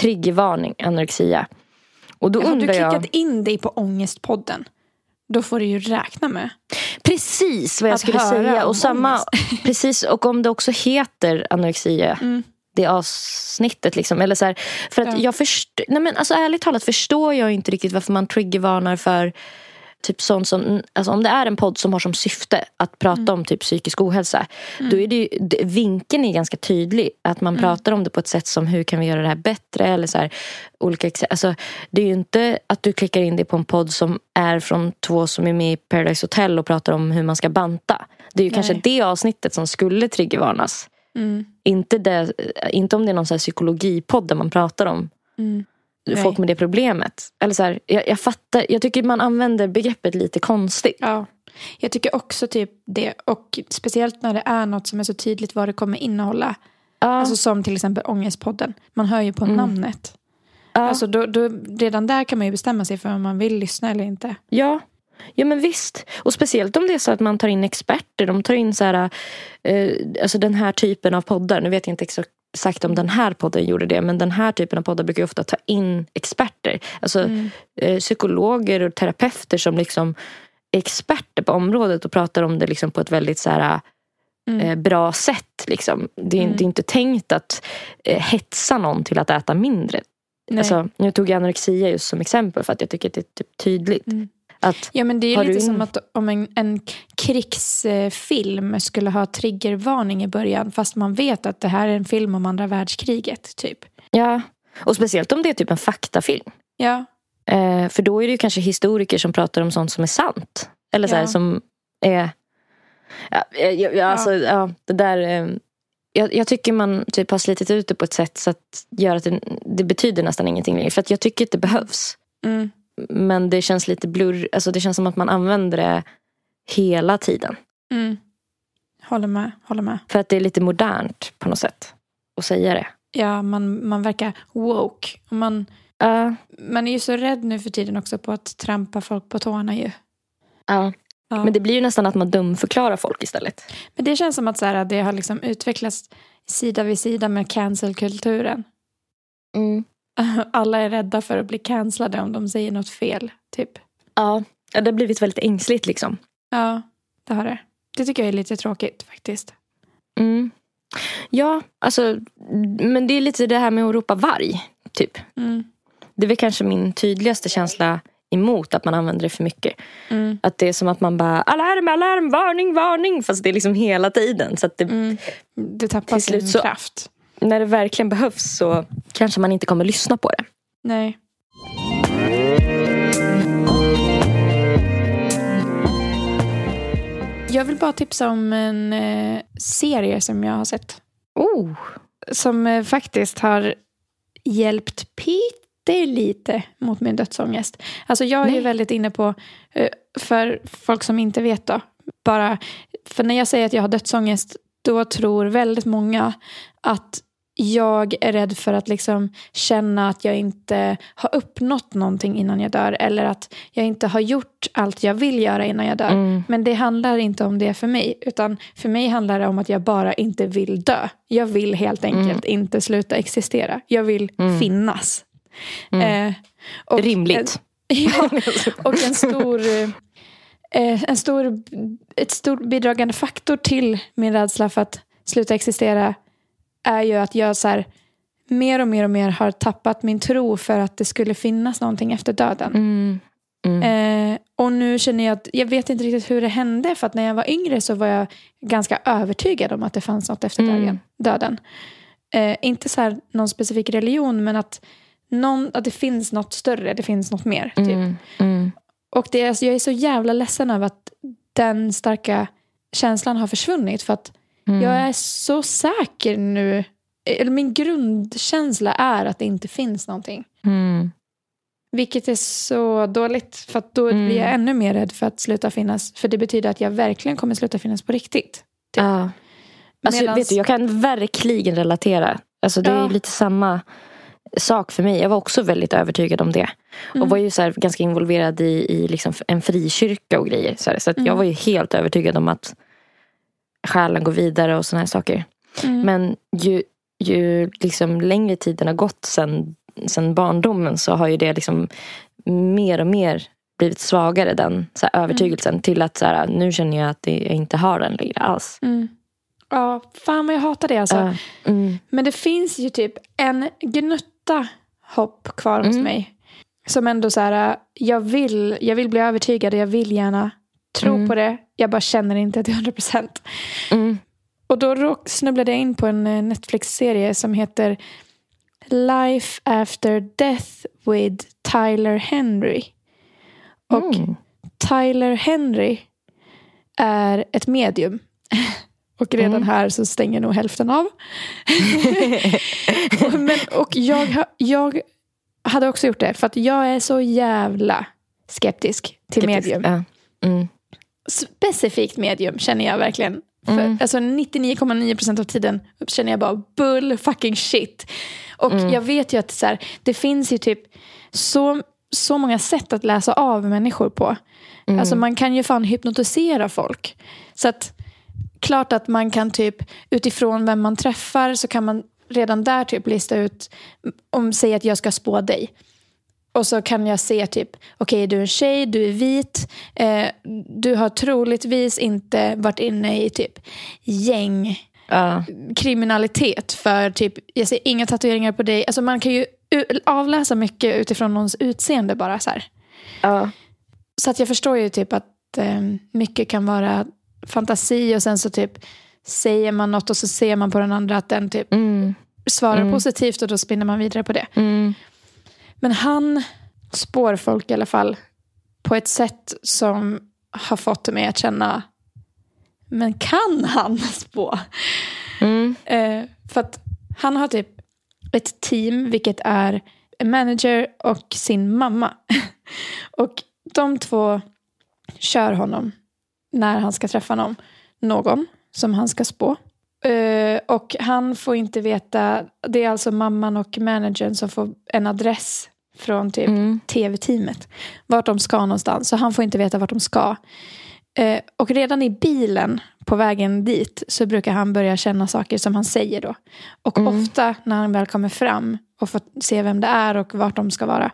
[SPEAKER 2] triggervarning anorexia. Och då
[SPEAKER 3] du
[SPEAKER 2] undrar
[SPEAKER 3] klickat
[SPEAKER 2] jag.
[SPEAKER 3] in dig på Ångestpodden? Då får du ju räkna med.
[SPEAKER 2] Precis vad jag
[SPEAKER 3] Att
[SPEAKER 2] skulle säga. Och, samma, precis, och om det också heter anorexia.
[SPEAKER 3] Mm.
[SPEAKER 2] Det avsnittet liksom. Eller så här, för att
[SPEAKER 3] Ja.
[SPEAKER 2] jag först, nej men alltså ärligt talat förstår jag inte riktigt varför man triggervarnar för typ sånt som, alltså om det är en podd som har som syfte att prata
[SPEAKER 3] Mm.
[SPEAKER 2] om typ psykisk ohälsa. Då är det ju, det- vinkeln är ganska tydlig. Att man
[SPEAKER 3] Mm.
[SPEAKER 2] pratar om det på ett sätt som hur kan vi göra det här bättre? Eller så här, olika, alltså, det är ju inte att du klickar in det på en podd som är från två som är med i Paradise Hotel och pratar om hur man ska banta. Det är ju
[SPEAKER 3] Nej.
[SPEAKER 2] kanske det avsnittet som skulle triggervarnas.
[SPEAKER 3] Mm.
[SPEAKER 2] Inte, det, inte om det är någon så här psykologipodd där man pratar om
[SPEAKER 3] Mm.
[SPEAKER 2] Folk med det problemet. Eller så här, jag, jag fattar, jag tycker man använder begreppet lite konstigt.
[SPEAKER 3] Ja, jag tycker också typ det. Och speciellt när det är något som är så tydligt vad det kommer innehålla.
[SPEAKER 2] Ja,
[SPEAKER 3] Alltså som till exempel Ångestpodden. Man hör ju på
[SPEAKER 2] Mm.
[SPEAKER 3] namnet.
[SPEAKER 2] ja,
[SPEAKER 3] Alltså då, då, redan där kan man ju bestämma sig för om man vill lyssna eller inte.
[SPEAKER 2] ja. ja, men visst. Och speciellt om det är så att man tar in experter. De tar in så här, eh, alltså den här typen av poddar. Nu vet jag inte exakt exakt om den här podden gjorde det. Men den här typen av poddar brukar ju ofta ta in experter. Alltså
[SPEAKER 3] Mm.
[SPEAKER 2] eh, psykologer och terapeuter som liksom är experter på området och pratar om det liksom på ett väldigt så här,
[SPEAKER 3] Mm.
[SPEAKER 2] eh, bra sätt. Liksom. Det, är,
[SPEAKER 3] Mm.
[SPEAKER 2] det är inte tänkt att eh, hetsa någon till att äta mindre. Alltså, nu tog jag anorexia just som exempel för att jag tycker att det är typ tydligt.
[SPEAKER 3] Mm.
[SPEAKER 2] Att,
[SPEAKER 3] Ja men det är lite
[SPEAKER 2] du
[SPEAKER 3] som att om en, en krigsfilm skulle ha triggervarning i början fast man vet att det här är en film om andra världskriget. typ.
[SPEAKER 2] ja. Och speciellt om det är typ en faktafilm.
[SPEAKER 3] Ja,
[SPEAKER 2] Eh, för då är det ju kanske historiker som pratar om sånt som är sant. Eller så här,
[SPEAKER 3] Ja.
[SPEAKER 2] som är... Ja, ja, ja,
[SPEAKER 3] Ja.
[SPEAKER 2] Alltså, ja, det där... Eh, jag, jag tycker man typ har slitit ut det på ett sätt så att gör att det, det betyder nästan ingenting längre. För att jag tycker att det behövs.
[SPEAKER 3] mm.
[SPEAKER 2] Men det känns lite blurr. Alltså det känns som att man använder det hela tiden.
[SPEAKER 3] Mm. håller med. Håller med.
[SPEAKER 2] För att det är lite modernt på något sätt. Att säga det.
[SPEAKER 3] Ja, man, man verkar woke. Och man,
[SPEAKER 2] Ja.
[SPEAKER 3] man är ju så rädd nu för tiden också på att trampa folk på tårna ju.
[SPEAKER 2] ja.
[SPEAKER 3] Ja.
[SPEAKER 2] Men det blir ju nästan att man dumförklarar folk istället.
[SPEAKER 3] Men det känns som att så här, det har liksom utvecklats sida vid sida med cancelkulturen. Alla är rädda för att bli cancellade om de säger något fel. Typ.
[SPEAKER 2] Ja. det har blivit väldigt ängsligt liksom.
[SPEAKER 3] Ja, det har det. Det tycker jag är lite tråkigt faktiskt.
[SPEAKER 2] Mm. Ja, alltså, men det är lite det här med att ropa varg. Typ.
[SPEAKER 3] Mm.
[SPEAKER 2] Det är väl kanske min tydligaste känsla emot att man använder det för mycket.
[SPEAKER 3] Mm.
[SPEAKER 2] Att det är som att man bara alarm, alarm, varning, varning. Fast det är liksom hela tiden. Så att det,
[SPEAKER 3] Mm. Det tappar
[SPEAKER 2] Till slut
[SPEAKER 3] sin
[SPEAKER 2] så-
[SPEAKER 3] kraft.
[SPEAKER 2] När det verkligen behövs så kanske man inte kommer lyssna på det.
[SPEAKER 3] Nej. Jag vill bara tipsa om en eh, serie som jag har sett.
[SPEAKER 2] Oh.
[SPEAKER 3] Som eh, faktiskt har hjälpt lite mot min dödsångest. Alltså jag är ju
[SPEAKER 2] Nej.
[SPEAKER 3] väldigt inne på, eh, för folk som inte vet då, bara, för när jag säger att jag har dödsångest, då tror väldigt många att jag är rädd för att liksom känna att jag inte har uppnått någonting innan jag dör. Eller att jag inte har gjort allt jag vill göra innan jag dör.
[SPEAKER 2] Mm.
[SPEAKER 3] Men det handlar inte om det för mig. Utan för mig handlar det om att jag bara inte vill dö. Jag vill helt enkelt inte sluta existera. Jag vill
[SPEAKER 2] Mm.
[SPEAKER 3] finnas.
[SPEAKER 2] Mm.
[SPEAKER 3] Eh, och
[SPEAKER 2] Rimligt.
[SPEAKER 3] Ja, och en stor, eh, en stor, ett stor bidragande faktor till min rädsla för att sluta existera är ju att jag så här, mer och mer och mer har tappat min tro för att det skulle finnas någonting efter döden.
[SPEAKER 2] Mm. Mm.
[SPEAKER 3] Eh, och nu känner jag att jag vet inte riktigt hur det hände för att när jag var yngre så var jag ganska övertygad om att det fanns något efter
[SPEAKER 2] Mm.
[SPEAKER 3] döden. Eh, inte så här någon specifik religion men att, någon, att det finns något större, det finns något mer. Typ.
[SPEAKER 2] Mm. Mm.
[SPEAKER 3] Och det alltså, jag är så jävla ledsen över att den starka känslan har försvunnit. För att
[SPEAKER 2] Mm.
[SPEAKER 3] jag är så säker nu. Eller min grundkänsla är att det inte finns någonting.
[SPEAKER 2] Mm.
[SPEAKER 3] Vilket är så dåligt. För då
[SPEAKER 2] Mm.
[SPEAKER 3] blir jag ännu mer rädd för att sluta finnas. För det betyder att jag verkligen kommer sluta finnas på riktigt. Typ.
[SPEAKER 2] Ja. Alltså,
[SPEAKER 3] Medans-
[SPEAKER 2] vet du, jag kan verkligen relatera. Alltså, det är
[SPEAKER 3] Ja.
[SPEAKER 2] lite samma sak för mig. Jag var också väldigt övertygad om det.
[SPEAKER 3] Mm.
[SPEAKER 2] Och var ju så ganska involverad i, i liksom en frikyrka och grejer. Så, här. så att jag
[SPEAKER 3] Mm.
[SPEAKER 2] var ju helt övertygad om att själen går vidare och såna här saker.
[SPEAKER 3] Mm.
[SPEAKER 2] Men ju, ju liksom längre tiden har gått sen, sen barndomen så har ju det liksom mer och mer blivit svagare den så här, övertygelsen
[SPEAKER 3] Mm.
[SPEAKER 2] till att så här, nu känner jag att jag inte har den längre alls.
[SPEAKER 3] Mm. Ja, fan vad jag hatar det alltså.
[SPEAKER 2] Mm.
[SPEAKER 3] Men det finns ju typ en gnutta hopp kvar hos
[SPEAKER 2] Mm.
[SPEAKER 3] mig. Som ändå så här, jag vill, jag vill bli övertygad och jag vill gärna tro
[SPEAKER 2] Mm.
[SPEAKER 3] på det. Jag bara känner inte till 100 procent.
[SPEAKER 2] Mm.
[SPEAKER 3] Och då snubblade jag in på en eh, Netflix-serie som heter Life After Death with Tyler Henry. Och
[SPEAKER 2] Mm.
[SPEAKER 3] Tyler Henry är ett medium. Och redan
[SPEAKER 2] Mm.
[SPEAKER 3] här så stänger nog hälften av. Men, och jag, jag hade också gjort det för att jag är så jävla skeptisk till
[SPEAKER 2] Skeptisk.
[SPEAKER 3] medium.
[SPEAKER 2] Ja. Mm.
[SPEAKER 3] Specifikt medium känner jag verkligen. För,
[SPEAKER 2] Mm.
[SPEAKER 3] alltså 99,9% av tiden känner jag bara bull fucking shit. Och
[SPEAKER 2] Mm.
[SPEAKER 3] jag vet ju att så här, det finns ju typ så, så många sätt att läsa av människor på.
[SPEAKER 2] Mm.
[SPEAKER 3] Alltså man kan ju fan hypnotisera folk. Så att klart att man kan typ utifrån vem man träffar så kan man redan där typ lista ut om säg att jag ska spå dig. Och så kan jag se typ, okej du är en tjej, du är vit, eh, du har troligtvis inte varit inne i typ gäng
[SPEAKER 2] Ja.
[SPEAKER 3] kriminalitet för typ, jag ser inga tatueringar på dig. Alltså man kan ju avläsa mycket utifrån någons utseende bara så.
[SPEAKER 2] Ja.
[SPEAKER 3] Så att jag förstår ju typ att eh, mycket kan vara fantasi och sen så typ säger man något och så ser man på den andra att den typ
[SPEAKER 2] Mm.
[SPEAKER 3] svarar
[SPEAKER 2] Mm.
[SPEAKER 3] positivt och då spinner man vidare på det.
[SPEAKER 2] Mm.
[SPEAKER 3] Men han spår folk i alla fall på ett sätt som har fått mig att känna men kan han spå?
[SPEAKER 2] Mm.
[SPEAKER 3] Eh, för att han har typ ett team, vilket är en manager och sin mamma. och de två kör honom när han ska träffa någon, någon som han ska spå. Eh, och han får inte veta, det är alltså mamman och managern som får en adress från typ
[SPEAKER 2] Mm.
[SPEAKER 3] tv-teamet. Vart de ska någonstans. Så han får inte veta vart de ska. Eh, och redan i bilen på vägen dit så brukar han börja känna saker som han säger då. Och
[SPEAKER 2] Mm.
[SPEAKER 3] ofta när han väl kommer fram och får se vem det är och vart de ska vara.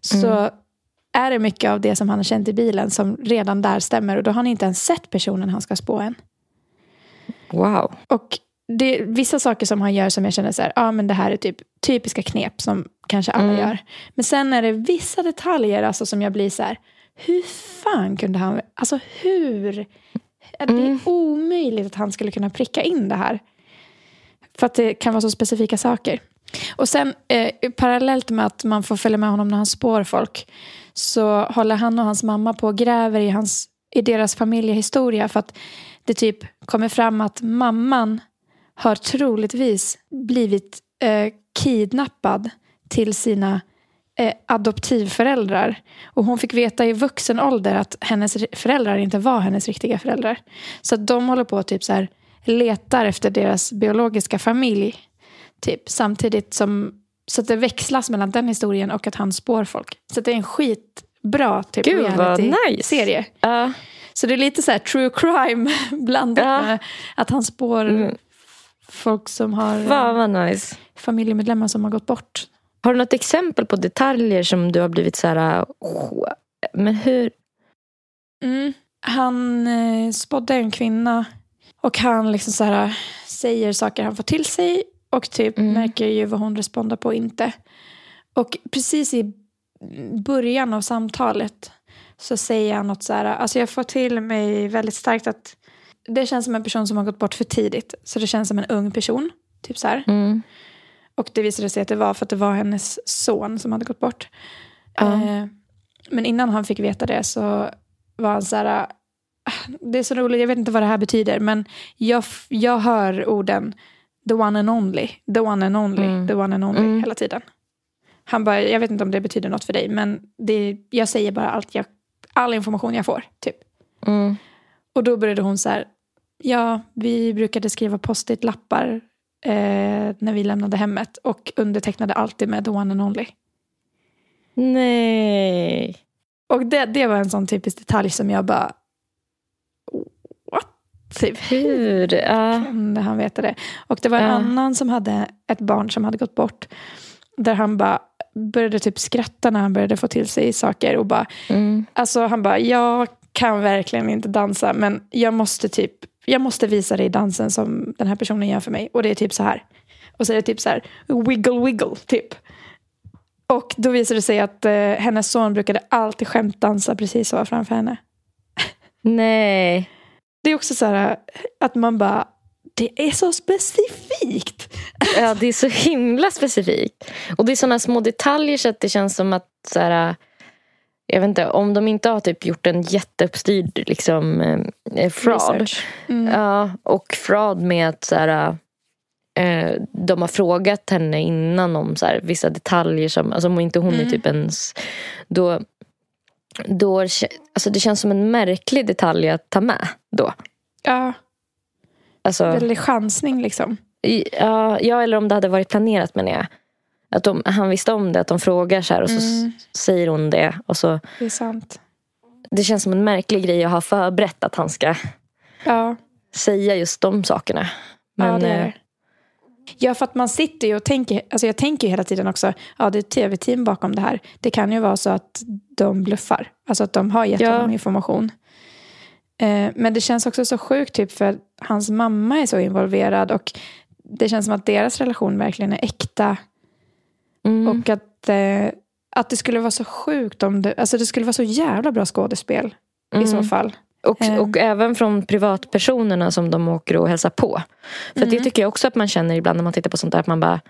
[SPEAKER 3] Så
[SPEAKER 2] Mm.
[SPEAKER 3] är det mycket av det som han har känt i bilen som redan där stämmer. Och då har han inte ens sett personen han ska spå än.
[SPEAKER 2] Wow.
[SPEAKER 3] Och det är vissa saker som han gör som jag känner så här, ja men det här är typ typiska knep som kanske alla
[SPEAKER 2] Mm.
[SPEAKER 3] gör. Men sen är det vissa detaljer alltså som jag blir så här, hur fan kunde han, alltså hur? Det är
[SPEAKER 2] Mm.
[SPEAKER 3] omöjligt att han skulle kunna pricka in det här. För att det kan vara så specifika saker. Och sen eh, parallellt med att man får följa med honom när han spår folk så håller han och hans mamma på och gräver i, hans, i deras familjehistoria för att det typ kommer fram att mamman har troligtvis blivit eh, kidnappad till sina eh, adoptivföräldrar. Och hon fick veta i vuxen ålder att hennes föräldrar inte var hennes riktiga föräldrar. Så de håller på typ så här letar efter deras biologiska familj. Typ samtidigt som så att det växlas mellan den historien och att han spår folk. Så det är en skitbra typ reality-serie.
[SPEAKER 2] nice. Ja.
[SPEAKER 3] Så det är lite så här true crime blandat
[SPEAKER 2] Ja.
[SPEAKER 3] med att han spår
[SPEAKER 2] Mm.
[SPEAKER 3] folk som har
[SPEAKER 2] Fan
[SPEAKER 3] eh,
[SPEAKER 2] nice.
[SPEAKER 3] familjemedlemmar som har gått bort.
[SPEAKER 2] Har du något exempel på detaljer som du har blivit så här... "Åh, Men hur?
[SPEAKER 3] Mm. Han eh, spådde en kvinna och han liksom så här, säger saker han får till sig och typ
[SPEAKER 2] Mm.
[SPEAKER 3] märker ju vad hon respondar på och inte. Och precis i början av samtalet så säger han något så här, alltså jag får till mig väldigt starkt att det känns som en person som har gått bort för tidigt. Så det känns som en ung person. Typ så.
[SPEAKER 2] Mm.
[SPEAKER 3] Och det visade sig att det var för att det var hennes son som hade gått bort.
[SPEAKER 2] Ja.
[SPEAKER 3] Eh, men innan han fick veta det så var han så här, ah, det är så roligt, jag vet inte vad det här betyder, men jag, jag hör orden the one and only, the one and only,
[SPEAKER 2] Mm.
[SPEAKER 3] the one and only
[SPEAKER 2] Mm.
[SPEAKER 3] hela tiden. Han bara, jag vet inte om det betyder något för dig, men det, jag säger bara allt jag, all information jag får. Typ.
[SPEAKER 2] Mm.
[SPEAKER 3] Och då började hon så här, ja, vi brukade skriva post-it-lappar eh, när vi lämnade hemmet och undertecknade alltid med the one and only.
[SPEAKER 2] Nej.
[SPEAKER 3] Och det, det var en sån typisk detalj som jag bara, what? Typ,
[SPEAKER 2] Hur? Ja.
[SPEAKER 3] kunde han veta det? Och det var en
[SPEAKER 2] Ja.
[SPEAKER 3] annan som hade ett barn som hade gått bort. Där han bara, började typ skratta när han började få till sig saker. Och bara,
[SPEAKER 2] Mm.
[SPEAKER 3] alltså han bara, jag kan verkligen inte dansa men jag måste typ, jag måste visa dig dansen som den här personen gör för mig. Och det är typ så här. Och så är det typ så här, wiggle wiggle typ. Och då visade det sig att eh, hennes son brukade alltid skämtdansa precis så framför henne.
[SPEAKER 2] Nej.
[SPEAKER 3] Det är också så här att man bara, det är så specifikt.
[SPEAKER 2] Ja, det är så himla specifikt. Och det är såna små detaljer så att det känns som att så här, jag vet inte, om de inte har typ gjort en jätteuppstyrd liksom, eh, fraud.
[SPEAKER 3] Mm.
[SPEAKER 2] Ja, och fraud med att så här, eh, de har frågat henne innan om så här, vissa detaljer som, alltså om inte hon är
[SPEAKER 3] Mm.
[SPEAKER 2] typ ens, då, då, alltså det känns som en märklig detalj att ta med då.
[SPEAKER 3] Ja,
[SPEAKER 2] Alltså,
[SPEAKER 3] väldigt chansning liksom.
[SPEAKER 2] ja, ja, eller om det hade varit planerat menar jag. Att de, han visste om det, att de frågar så här och så
[SPEAKER 3] Mm.
[SPEAKER 2] säger hon det. Och så,
[SPEAKER 3] Det är sant.
[SPEAKER 2] det känns som en märklig grej att ha förberett att han ska
[SPEAKER 3] Ja,
[SPEAKER 2] säga just de sakerna. Men,
[SPEAKER 3] ja det är
[SPEAKER 2] eh,
[SPEAKER 3] det. Ja, för att man sitter ju och tänker, alltså jag tänker ju hela tiden också, ja det är ett tv-team bakom det här. Det kan ju vara så att de bluffar, alltså att de har gett
[SPEAKER 2] Ja.
[SPEAKER 3] honom information. Eh, men det känns också så sjukt typ för hans mamma är så involverad och det känns som att deras relation verkligen är äkta.
[SPEAKER 2] mm.
[SPEAKER 3] Och att, eh, att det skulle vara så sjukt om det, alltså det skulle vara så jävla bra skådespel i så
[SPEAKER 2] Mm.
[SPEAKER 3] fall.
[SPEAKER 2] Och,
[SPEAKER 3] Eh.
[SPEAKER 2] och även från privatpersonerna som de åker och hälsar på. För
[SPEAKER 3] Mm.
[SPEAKER 2] det tycker jag också att man känner ibland när man tittar på sånt där. Att man bara,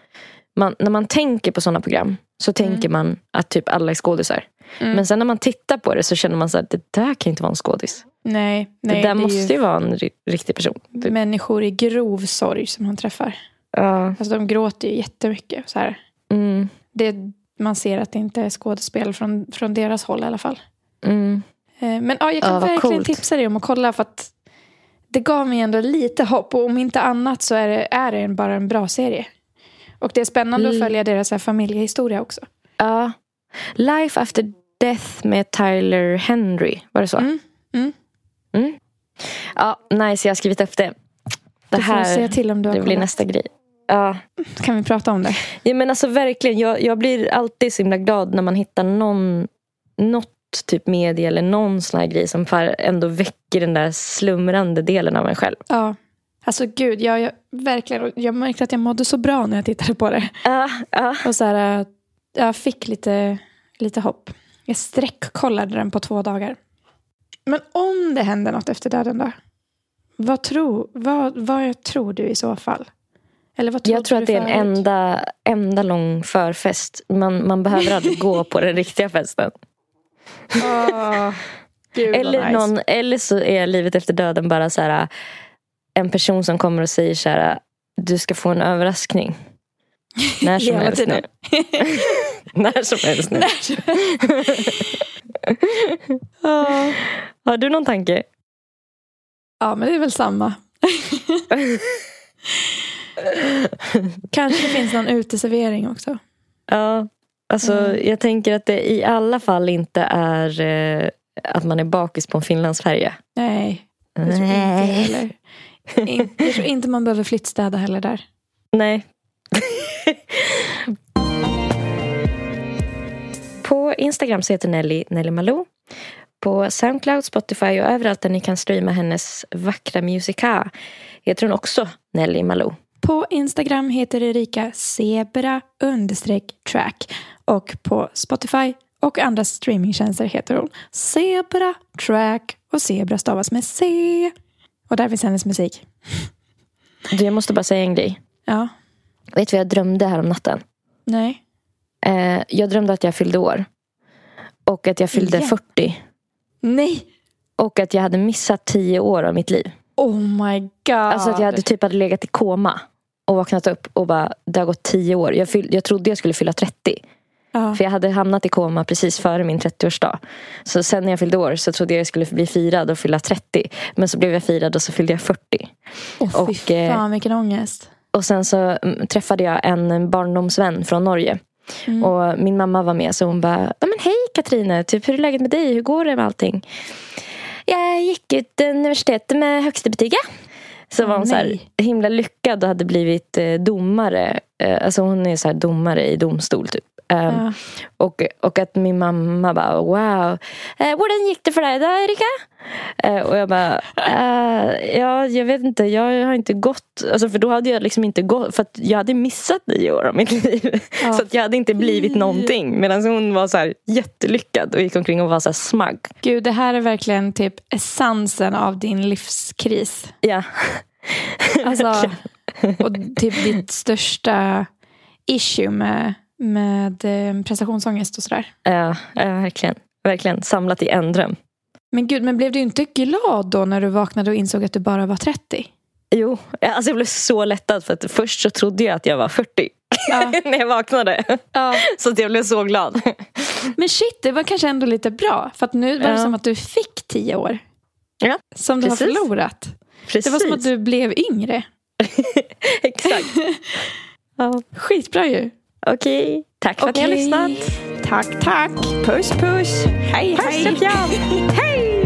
[SPEAKER 2] man, när man tänker på sådana program så tänker man att typ alla är skådisar.
[SPEAKER 3] Mm.
[SPEAKER 2] Men sen när man tittar på det så känner man så att det där kan inte vara en skådis.
[SPEAKER 3] Nej, nej
[SPEAKER 2] det där
[SPEAKER 3] är
[SPEAKER 2] måste ju vara en ri- riktig person. Typ.
[SPEAKER 3] människor i grov sorg som han träffar.
[SPEAKER 2] Ja.
[SPEAKER 3] Alltså de gråter ju jättemycket. Så här.
[SPEAKER 2] Mm,
[SPEAKER 3] Det, man ser att det inte är skådespel från, från deras håll i alla fall.
[SPEAKER 2] mm.
[SPEAKER 3] Eh, Men ja, jag kan
[SPEAKER 2] Ja,
[SPEAKER 3] verkligen
[SPEAKER 2] coolt.
[SPEAKER 3] tipsa dig om att kolla för att det gav mig ändå lite hopp. Och om inte annat så är det, är det bara en bra serie. Och det är spännande att
[SPEAKER 2] Mm.
[SPEAKER 3] följa deras här, familjehistoria också.
[SPEAKER 2] Ja. Life after death med Tyler Henry. Var det så?
[SPEAKER 3] Mm. Mm.
[SPEAKER 2] Ja, nice. Jag har skrivit upp det. Det
[SPEAKER 3] Du får
[SPEAKER 2] här
[SPEAKER 3] säga till om du har
[SPEAKER 2] det blir
[SPEAKER 3] kollat.
[SPEAKER 2] nästa grej. Ja.
[SPEAKER 3] Kan vi prata om det?
[SPEAKER 2] Ja, men alltså verkligen, jag, jag blir alltid så himla glad när man hittar någon, något typ media eller någon sån här grej som ändå väcker den där slumrande delen av en själv.
[SPEAKER 3] Ja. Alltså gud, jag, jag, verkligen. Jag märkte att jag mådde så bra när jag tittade på det.
[SPEAKER 2] Ja, ja.
[SPEAKER 3] Och så här, äh, jag fick lite, lite hopp. Jag sträckkollade den på två dagar. Men om det händer något efter döden då? Vad tror, vad, vad tror du i så fall? Eller vad
[SPEAKER 2] Jag tror att det är en enda, enda lång förfest. Man, man behöver aldrig gå på den riktiga festen.
[SPEAKER 3] Åh, gud
[SPEAKER 2] Eller,
[SPEAKER 3] nice.
[SPEAKER 2] någon, eller så är livet efter döden bara så här, en person som kommer och säger så här, du ska få en överraskning. När som helst nu. När som helst nu.
[SPEAKER 3] Ja.
[SPEAKER 2] Har du någon tanke?
[SPEAKER 3] ja, men det är väl samma. Kanske det finns någon uteservering också.
[SPEAKER 2] Ja, alltså
[SPEAKER 3] Mm.
[SPEAKER 2] jag tänker att det i alla fall inte är eh, att man är bakis på en finlandsfärja.
[SPEAKER 3] Nej, jag tror inte heller. In, jag tror inte man behöver flyttstäda heller där.
[SPEAKER 2] Nej. På Instagram så heter Nelly Nelly Malou. På Soundcloud, Spotify och överallt där ni kan streama hennes vackra musika heter hon också Nelly Malou.
[SPEAKER 3] På Instagram heter Erika zebra track. Och på Spotify och andra streamingtjänster heter hon Zebra track. Och zebra stavas med C. Och där finns hennes musik.
[SPEAKER 2] Du, jag måste bara säga en grej.
[SPEAKER 3] Ja,
[SPEAKER 2] Vet du vad jag drömde här om natten?
[SPEAKER 3] nej.
[SPEAKER 2] Eh, jag drömde att jag fyllde år. Och att jag fyllde
[SPEAKER 3] Igen?
[SPEAKER 2] 40.
[SPEAKER 3] Nej!
[SPEAKER 2] Och att jag hade missat 10 år av mitt liv.
[SPEAKER 3] Oh my god.
[SPEAKER 2] Alltså att jag hade typ hade legat i koma. Och vaknat upp och bara, det har gått 10 år. Jag, fyll, jag trodde jag skulle fylla 30.
[SPEAKER 3] ja.
[SPEAKER 2] För jag hade hamnat i koma precis före min 30-årsdag. Så sen när jag fyllde år så trodde jag jag skulle bli firad och fylla 30. Men så blev jag firad och så fyllde jag 40.
[SPEAKER 3] oh, fy
[SPEAKER 2] och, eh,
[SPEAKER 3] fan vilken ångest.
[SPEAKER 2] Och sen så mm, träffade jag en barndomsvän från Norge.
[SPEAKER 3] Mm.
[SPEAKER 2] Och min mamma var med så hon bara, "Ja, men hej Katrine, typ, hur är läget med dig? Hur går det med allting? Jag gick ut universitetet med högsta betyg. ja." Så var hon så här, himla lyckad och hade blivit eh, domare. Eh, alltså hon är så här domare i domstol typ. Um,
[SPEAKER 3] Ja.
[SPEAKER 2] och, och att min mamma bara wow. Eh, Hur gick det för dig då Erika? Eh, och jag bara eh, ja jag vet inte. Jag har inte gått. Alltså, för då hade jag liksom inte gått. För jag hade missat nio år av mitt liv.
[SPEAKER 3] Ja.
[SPEAKER 2] Så att jag hade inte blivit
[SPEAKER 3] Fy.
[SPEAKER 2] någonting. Medan hon var så här jättelyckad och gick omkring och var så här smug.
[SPEAKER 3] Gud, det här är verkligen typ essensen av din livskris.
[SPEAKER 2] Ja.
[SPEAKER 3] Alltså, och typ ditt största issue med, med eh, prestationsångest och sådär.
[SPEAKER 2] Ja, ja, verkligen. Verkligen samlat i en dröm.
[SPEAKER 3] Men gud, men blev du inte glad då när du vaknade och insåg att du bara var 30?
[SPEAKER 2] Jo, alltså jag blev så lättad för att först så trodde jag att jag var 40
[SPEAKER 3] Ja.
[SPEAKER 2] när jag vaknade.
[SPEAKER 3] Ja.
[SPEAKER 2] Så att jag blev så glad.
[SPEAKER 3] Men shit, det var kanske ändå lite bra. För att nu var det
[SPEAKER 2] Ja.
[SPEAKER 3] som att du fick tio år.
[SPEAKER 2] Ja,
[SPEAKER 3] Som du
[SPEAKER 2] precis.
[SPEAKER 3] har förlorat.
[SPEAKER 2] Precis.
[SPEAKER 3] Det var som att du blev yngre.
[SPEAKER 2] Exakt. ja,
[SPEAKER 3] Skitbra ju.
[SPEAKER 2] Okej, tack för att ni har lyssnat.
[SPEAKER 3] Tack, tack.
[SPEAKER 2] Puss puss.
[SPEAKER 3] Hej,
[SPEAKER 2] Puss
[SPEAKER 3] hej.
[SPEAKER 2] och kram. Hej!